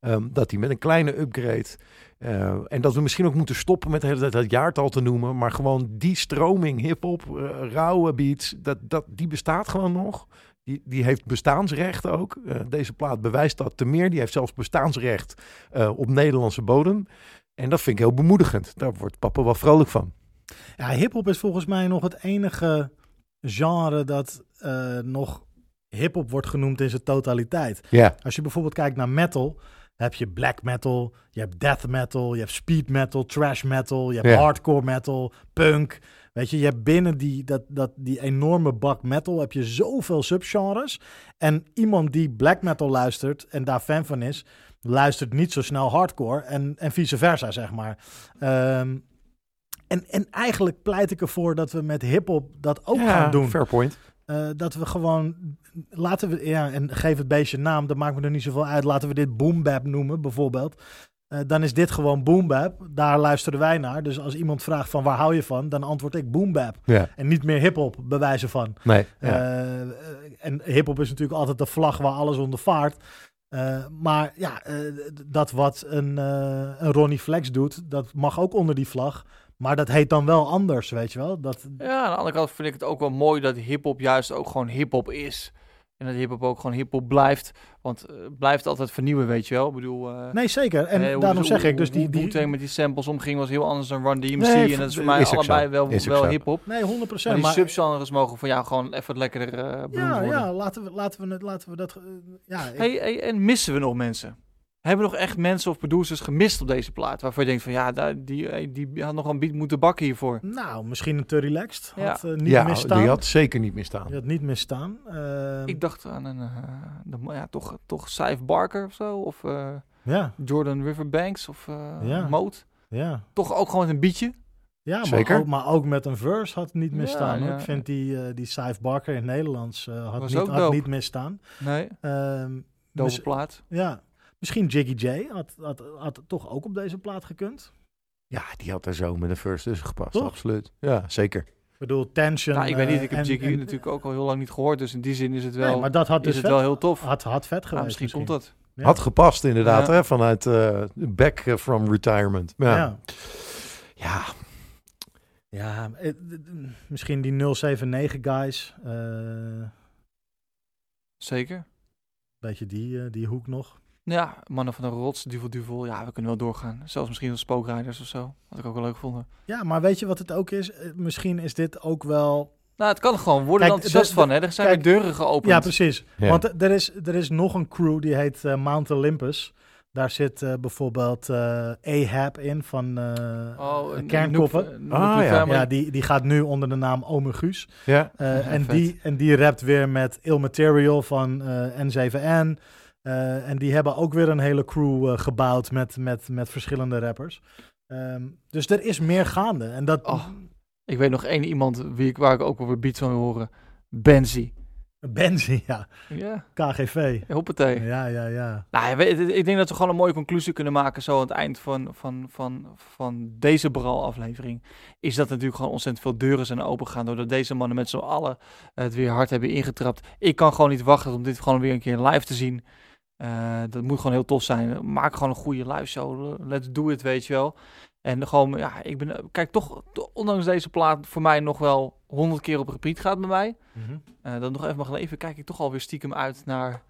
ehm, dat die met een kleine upgrade eh, en dat we misschien ook moeten stoppen met de hele tijd het jaartal te noemen, maar gewoon die stroming hip-hop, eh, rauwe beats, dat, dat, die bestaat gewoon nog. Die, die heeft bestaansrecht ook. Eh, deze plaat bewijst dat te meer. Die heeft zelfs bestaansrecht op Nederlandse bodem. En dat vind ik heel bemoedigend. Daar wordt papa wel vrolijk van. Ja, hip-hop is volgens mij nog het enige genre dat nog hip-hop wordt genoemd in zijn totaliteit. Ja, Als je bijvoorbeeld kijkt naar metal, heb je black metal, je hebt death metal, je hebt speed metal, trash metal, je hebt hardcore metal, punk. Weet je, je hebt binnen die, dat, dat, die enorme bak metal heb je zoveel subgenres. En iemand die black metal luistert en daar fan van is, luistert niet zo snel hardcore en, en vice versa, zeg maar. Ehm, en, en eigenlijk pleit ik ervoor dat we met hip-hop dat ook ja, gaan doen. Fair point. Eh, dat we gewoon, laten we, ja, en geef het beestje een naam, dat maakt me er niet zoveel uit. Laten we dit boom bap noemen, bijvoorbeeld. Eh, dan is dit gewoon boom bap. Daar luisteren wij naar. Dus als iemand vraagt van waar hou je van, dan antwoord ik boom bap. Ja, En niet meer hip-hop, bewijzen van. nee. Ja. Eh, en hip-hop is natuurlijk altijd de vlag waar alles onder vaart. Maar ja, dat wat een, eh, een Ronnie Flex doet, dat mag ook onder die vlag. Maar dat heet dan wel anders, weet je wel. Dat, Ja, aan de andere kant vind ik het ook wel mooi dat hip-hop juist ook gewoon hip-hop is. En dat hip-hop ook gewoon hip-hop blijft. Want eh, blijft altijd vernieuwen, weet je wel. Ik bedoel. eh, nee, zeker. En eh, daarom zeg ik, dus hoe die... die met die samples omging was heel anders dan Run DMC. Nee, en dat is voor mij allebei wel, Is wel hip-hop. Nee, 100 Maar procent. die Maar, subgenres mogen van jou gewoon even lekkerder benoemd ja, worden. ja laten, we, laten, we, laten we dat... ja, ik- Hey, hey, en missen we nog mensen? Hebben we nog echt mensen of producers gemist op deze plaat? Waarvan je denkt van ja, daar, die, eh, die had nog een beat moeten bakken hiervoor. nou, misschien een te relaxed. Ja. Had eh, niet ja, misstaan. die had zeker niet misstaan. Die had niet misstaan. Ehm, Ik dacht aan een, eh, de, ja, toch, toch Saif Barker of zo. Of eh, ja, Jordan Riverbanks of eh Ja. Moot. ja. Toch ook gewoon een beatje. Ja, maar Zeker. ook, maar ook met een verse had het niet Ja, misstaan. ja. Ik vind die, die Saif Barker in het Nederlands eh, had, Was niet, ook had dope. niet misstaan. Nee, Ehm, dope mis- plaat. ja, misschien Jiggy J had, had, had toch ook op deze plaat gekund. Ja, die had er zo met een first tussen gepast. Toch? Absoluut. Ja, zeker. Ik bedoel, Tension. Nou, ik weet eh, niet, ik heb en- Jiggy en- natuurlijk ook al heel lang niet gehoord. Dus in die zin is het wel, Nee, maar dat had is dus het vet, wel heel tof. had, had vet geweest. misschien komt dat. Ja. Had gepast inderdaad, Ja. hè, vanuit eh, back eh, from retirement. Ja. Ja. ja. Ja, eh, misschien die 079 guys. eh Zeker. beetje die, eh, die hoek nog. Ja, mannen van de rots, duvel, duvel. Ja, we kunnen wel doorgaan. Zelfs misschien wel spookrijders of zo. Had ik ook wel leuk gevonden. Ja, maar weet je wat het ook is? Eh, misschien is dit ook wel... Nou, het kan gewoon. Worden Kijk, er enthousiast de- van, hè? Er zijn kijk, weer deuren geopend. Ja, precies. Ja. Want er is, er is nog een crew die heet eh, Mount Olympus. Daar zit eh, bijvoorbeeld eh Ahab in van eh Oh, Kernkoppen. Ah, Nuclear ja. Ja, die, die gaat nu onder de naam Omegus. Ja. Eh, [laughs] Ja, en, vet. die, en die rapt weer met Ill Material van eh, N7N. Eh, en die hebben ook weer een hele crew eh, gebouwd met, met, met verschillende rappers. Ehm, dus er is meer gaande. En dat... Oh. Ik weet nog één iemand wie ik, waar ik ook weer beats van wil horen. Benzi. Benzi, ja. Ja, KGV. hoppatee. Ja, ja, ja. Nou, ik denk dat we gewoon een mooie conclusie kunnen maken zo aan het eind van, van, van, van deze Bral-aflevering. Is dat natuurlijk gewoon ontzettend veel deuren zijn opengegaan doordat deze mannen met z'n allen het weer hard hebben ingetrapt. Ik kan gewoon niet wachten om dit gewoon weer een keer live te zien. Eh, dat moet gewoon heel tof zijn. Maak gewoon een goede live show. Let's do it, weet je wel. En gewoon, ja, ik ben, kijk toch, to- ondanks deze plaat voor mij nog wel honderd keer op repeat gaat bij mij. Mhm. Eh, dat nog even mag leven, kijk ik toch alweer stiekem uit naar,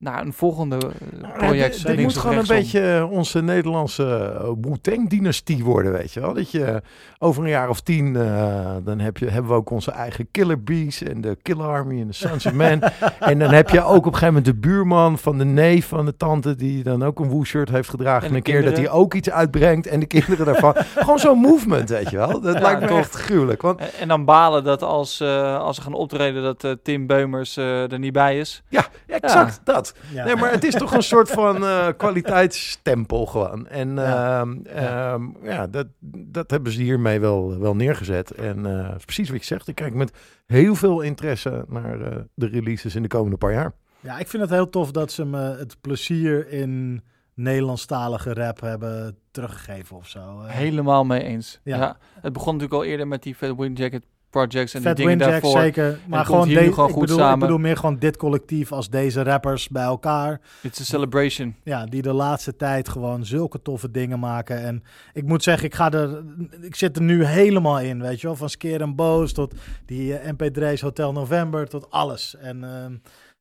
naar een volgende eh, project. links moet gewoon een beetje eh, onze Nederlandse uh, Wu-Tang-dynastie worden, weet je wel. Dat je over een jaar of tien, eh, dan heb je, hebben we ook onze eigen Killer Bees en de Killer Army en de Sons of Man. [laughs] en dan heb je ook op een gegeven moment de buurman van de neef van de tante die dan ook een Wu-shirt heeft gedragen. En een keer dat hij ook iets uitbrengt en de kinderen daarvan. [laughs] gewoon zo'n movement, weet je wel. Dat Ja, lijkt me tof. echt gruwelijk. Want En, en dan balen dat als, eh, als ze gaan optreden dat eh, Tim Beumers eh, er niet bij is. ja, exact dat. Ja. Nee, maar het is toch een soort van eh, [laughs] kwaliteitsstempel gewoon. En Ja. ehm, ehm, ja, dat, dat hebben ze hiermee wel, wel neergezet. En eh, precies wat je zegt, ik kijk met heel veel interesse naar eh, de releases in de komende paar jaar. Ja, ik vind het heel tof dat ze me het plezier in Nederlandstalige rap hebben teruggegeven of zo. Helemaal mee eens. Ja. Ja. Het begon natuurlijk al eerder met die Fat Jacket projects en Fat die dingen Windjack daarvoor. zeker. Maar gewoon, hier nu de- gewoon ik goed bedoel, samen. Ik bedoel meer gewoon dit collectief als deze rappers bij elkaar. It's a celebration. Ja, die de laatste tijd gewoon zulke toffe dingen maken. En ik moet zeggen, ik, ga er, ik zit er nu helemaal in, weet je wel. Van Skeer en Boos tot die eh, MP3's Hotel November, tot alles. En ehm,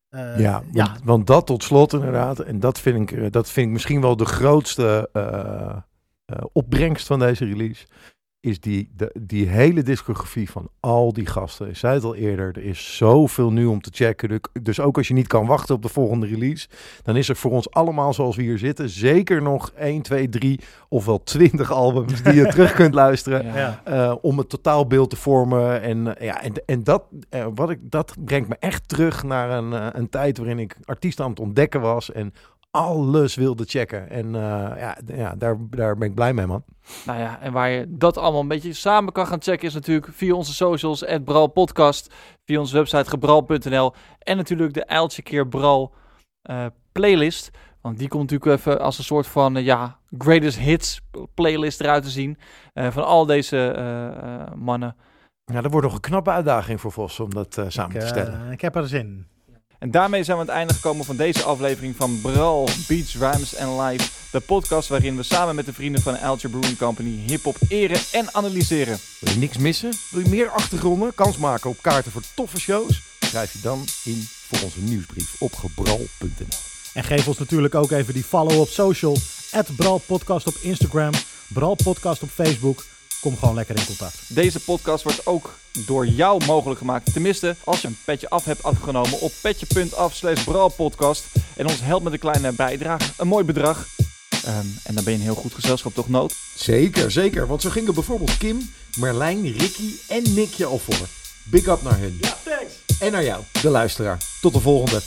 eh, ja, ja, want, want dat tot slot inderdaad. En dat vind ik, eh, dat vind ik misschien wel de grootste eh, eh, opbrengst van deze release. Is die, de, die hele discografie van al die gasten. Ik zei het al eerder, er is zoveel nu om te checken. De- Dus ook als je niet kan wachten op de volgende release. Dan is er voor ons allemaal zoals we hier zitten. Zeker nog 1, 2, 3 of wel 20 albums die je [laughs] terug kunt luisteren. Ja. Eh, om het totaalbeeld te vormen. En, eh, ja, en, en dat, eh, wat ik, dat brengt me echt terug naar een, een tijd waarin ik artiesten aan het ontdekken was. En alles wilde checken. En eh, ja, ja daar, daar ben ik blij mee, man. Nou ja, en waar je dat allemaal een beetje samen kan gaan checken is natuurlijk via onze socials, at Bral Podcast, via onze website gebral.nl en natuurlijk de Eiltje keer Bral eh, playlist. Want die komt natuurlijk even als een soort van, eh, ja, greatest hits playlist eruit te zien. eh, van al deze eh, eh, mannen. Ja, dat wordt nog een knappe uitdaging voor Vos om dat eh, samen Ik, te stellen. ik heb er zin in. En daarmee zijn we aan het einde gekomen van deze aflevering van Bral, Beats, Rhymes en Live. De podcast waarin we samen met de vrienden van Eiltje Brewing Company hip-hop eren en analyseren. Wil je niks missen? Wil je meer achtergronden? Kans maken op kaarten voor toffe shows? Schrijf je dan in voor onze nieuwsbrief op gebral.nl. En geef ons natuurlijk ook even die follow op social. Bral Podcast op Instagram. Bral Podcast op Facebook. Kom gewoon lekker in contact. Deze podcast wordt ook door jou mogelijk gemaakt. Tenminste, als je een petje af hebt afgenomen op petje.af slash. En ons helpt met een kleine bijdrage. Een mooi bedrag. Ehm, en dan ben je een heel goed gezelschap, toch nood? Zeker, zeker. Want zo gingen bijvoorbeeld Kim, Merlijn, Ricky en Nickje al voor. Big up naar hun. Ja, thanks. En naar jou, de luisteraar. Tot de volgende.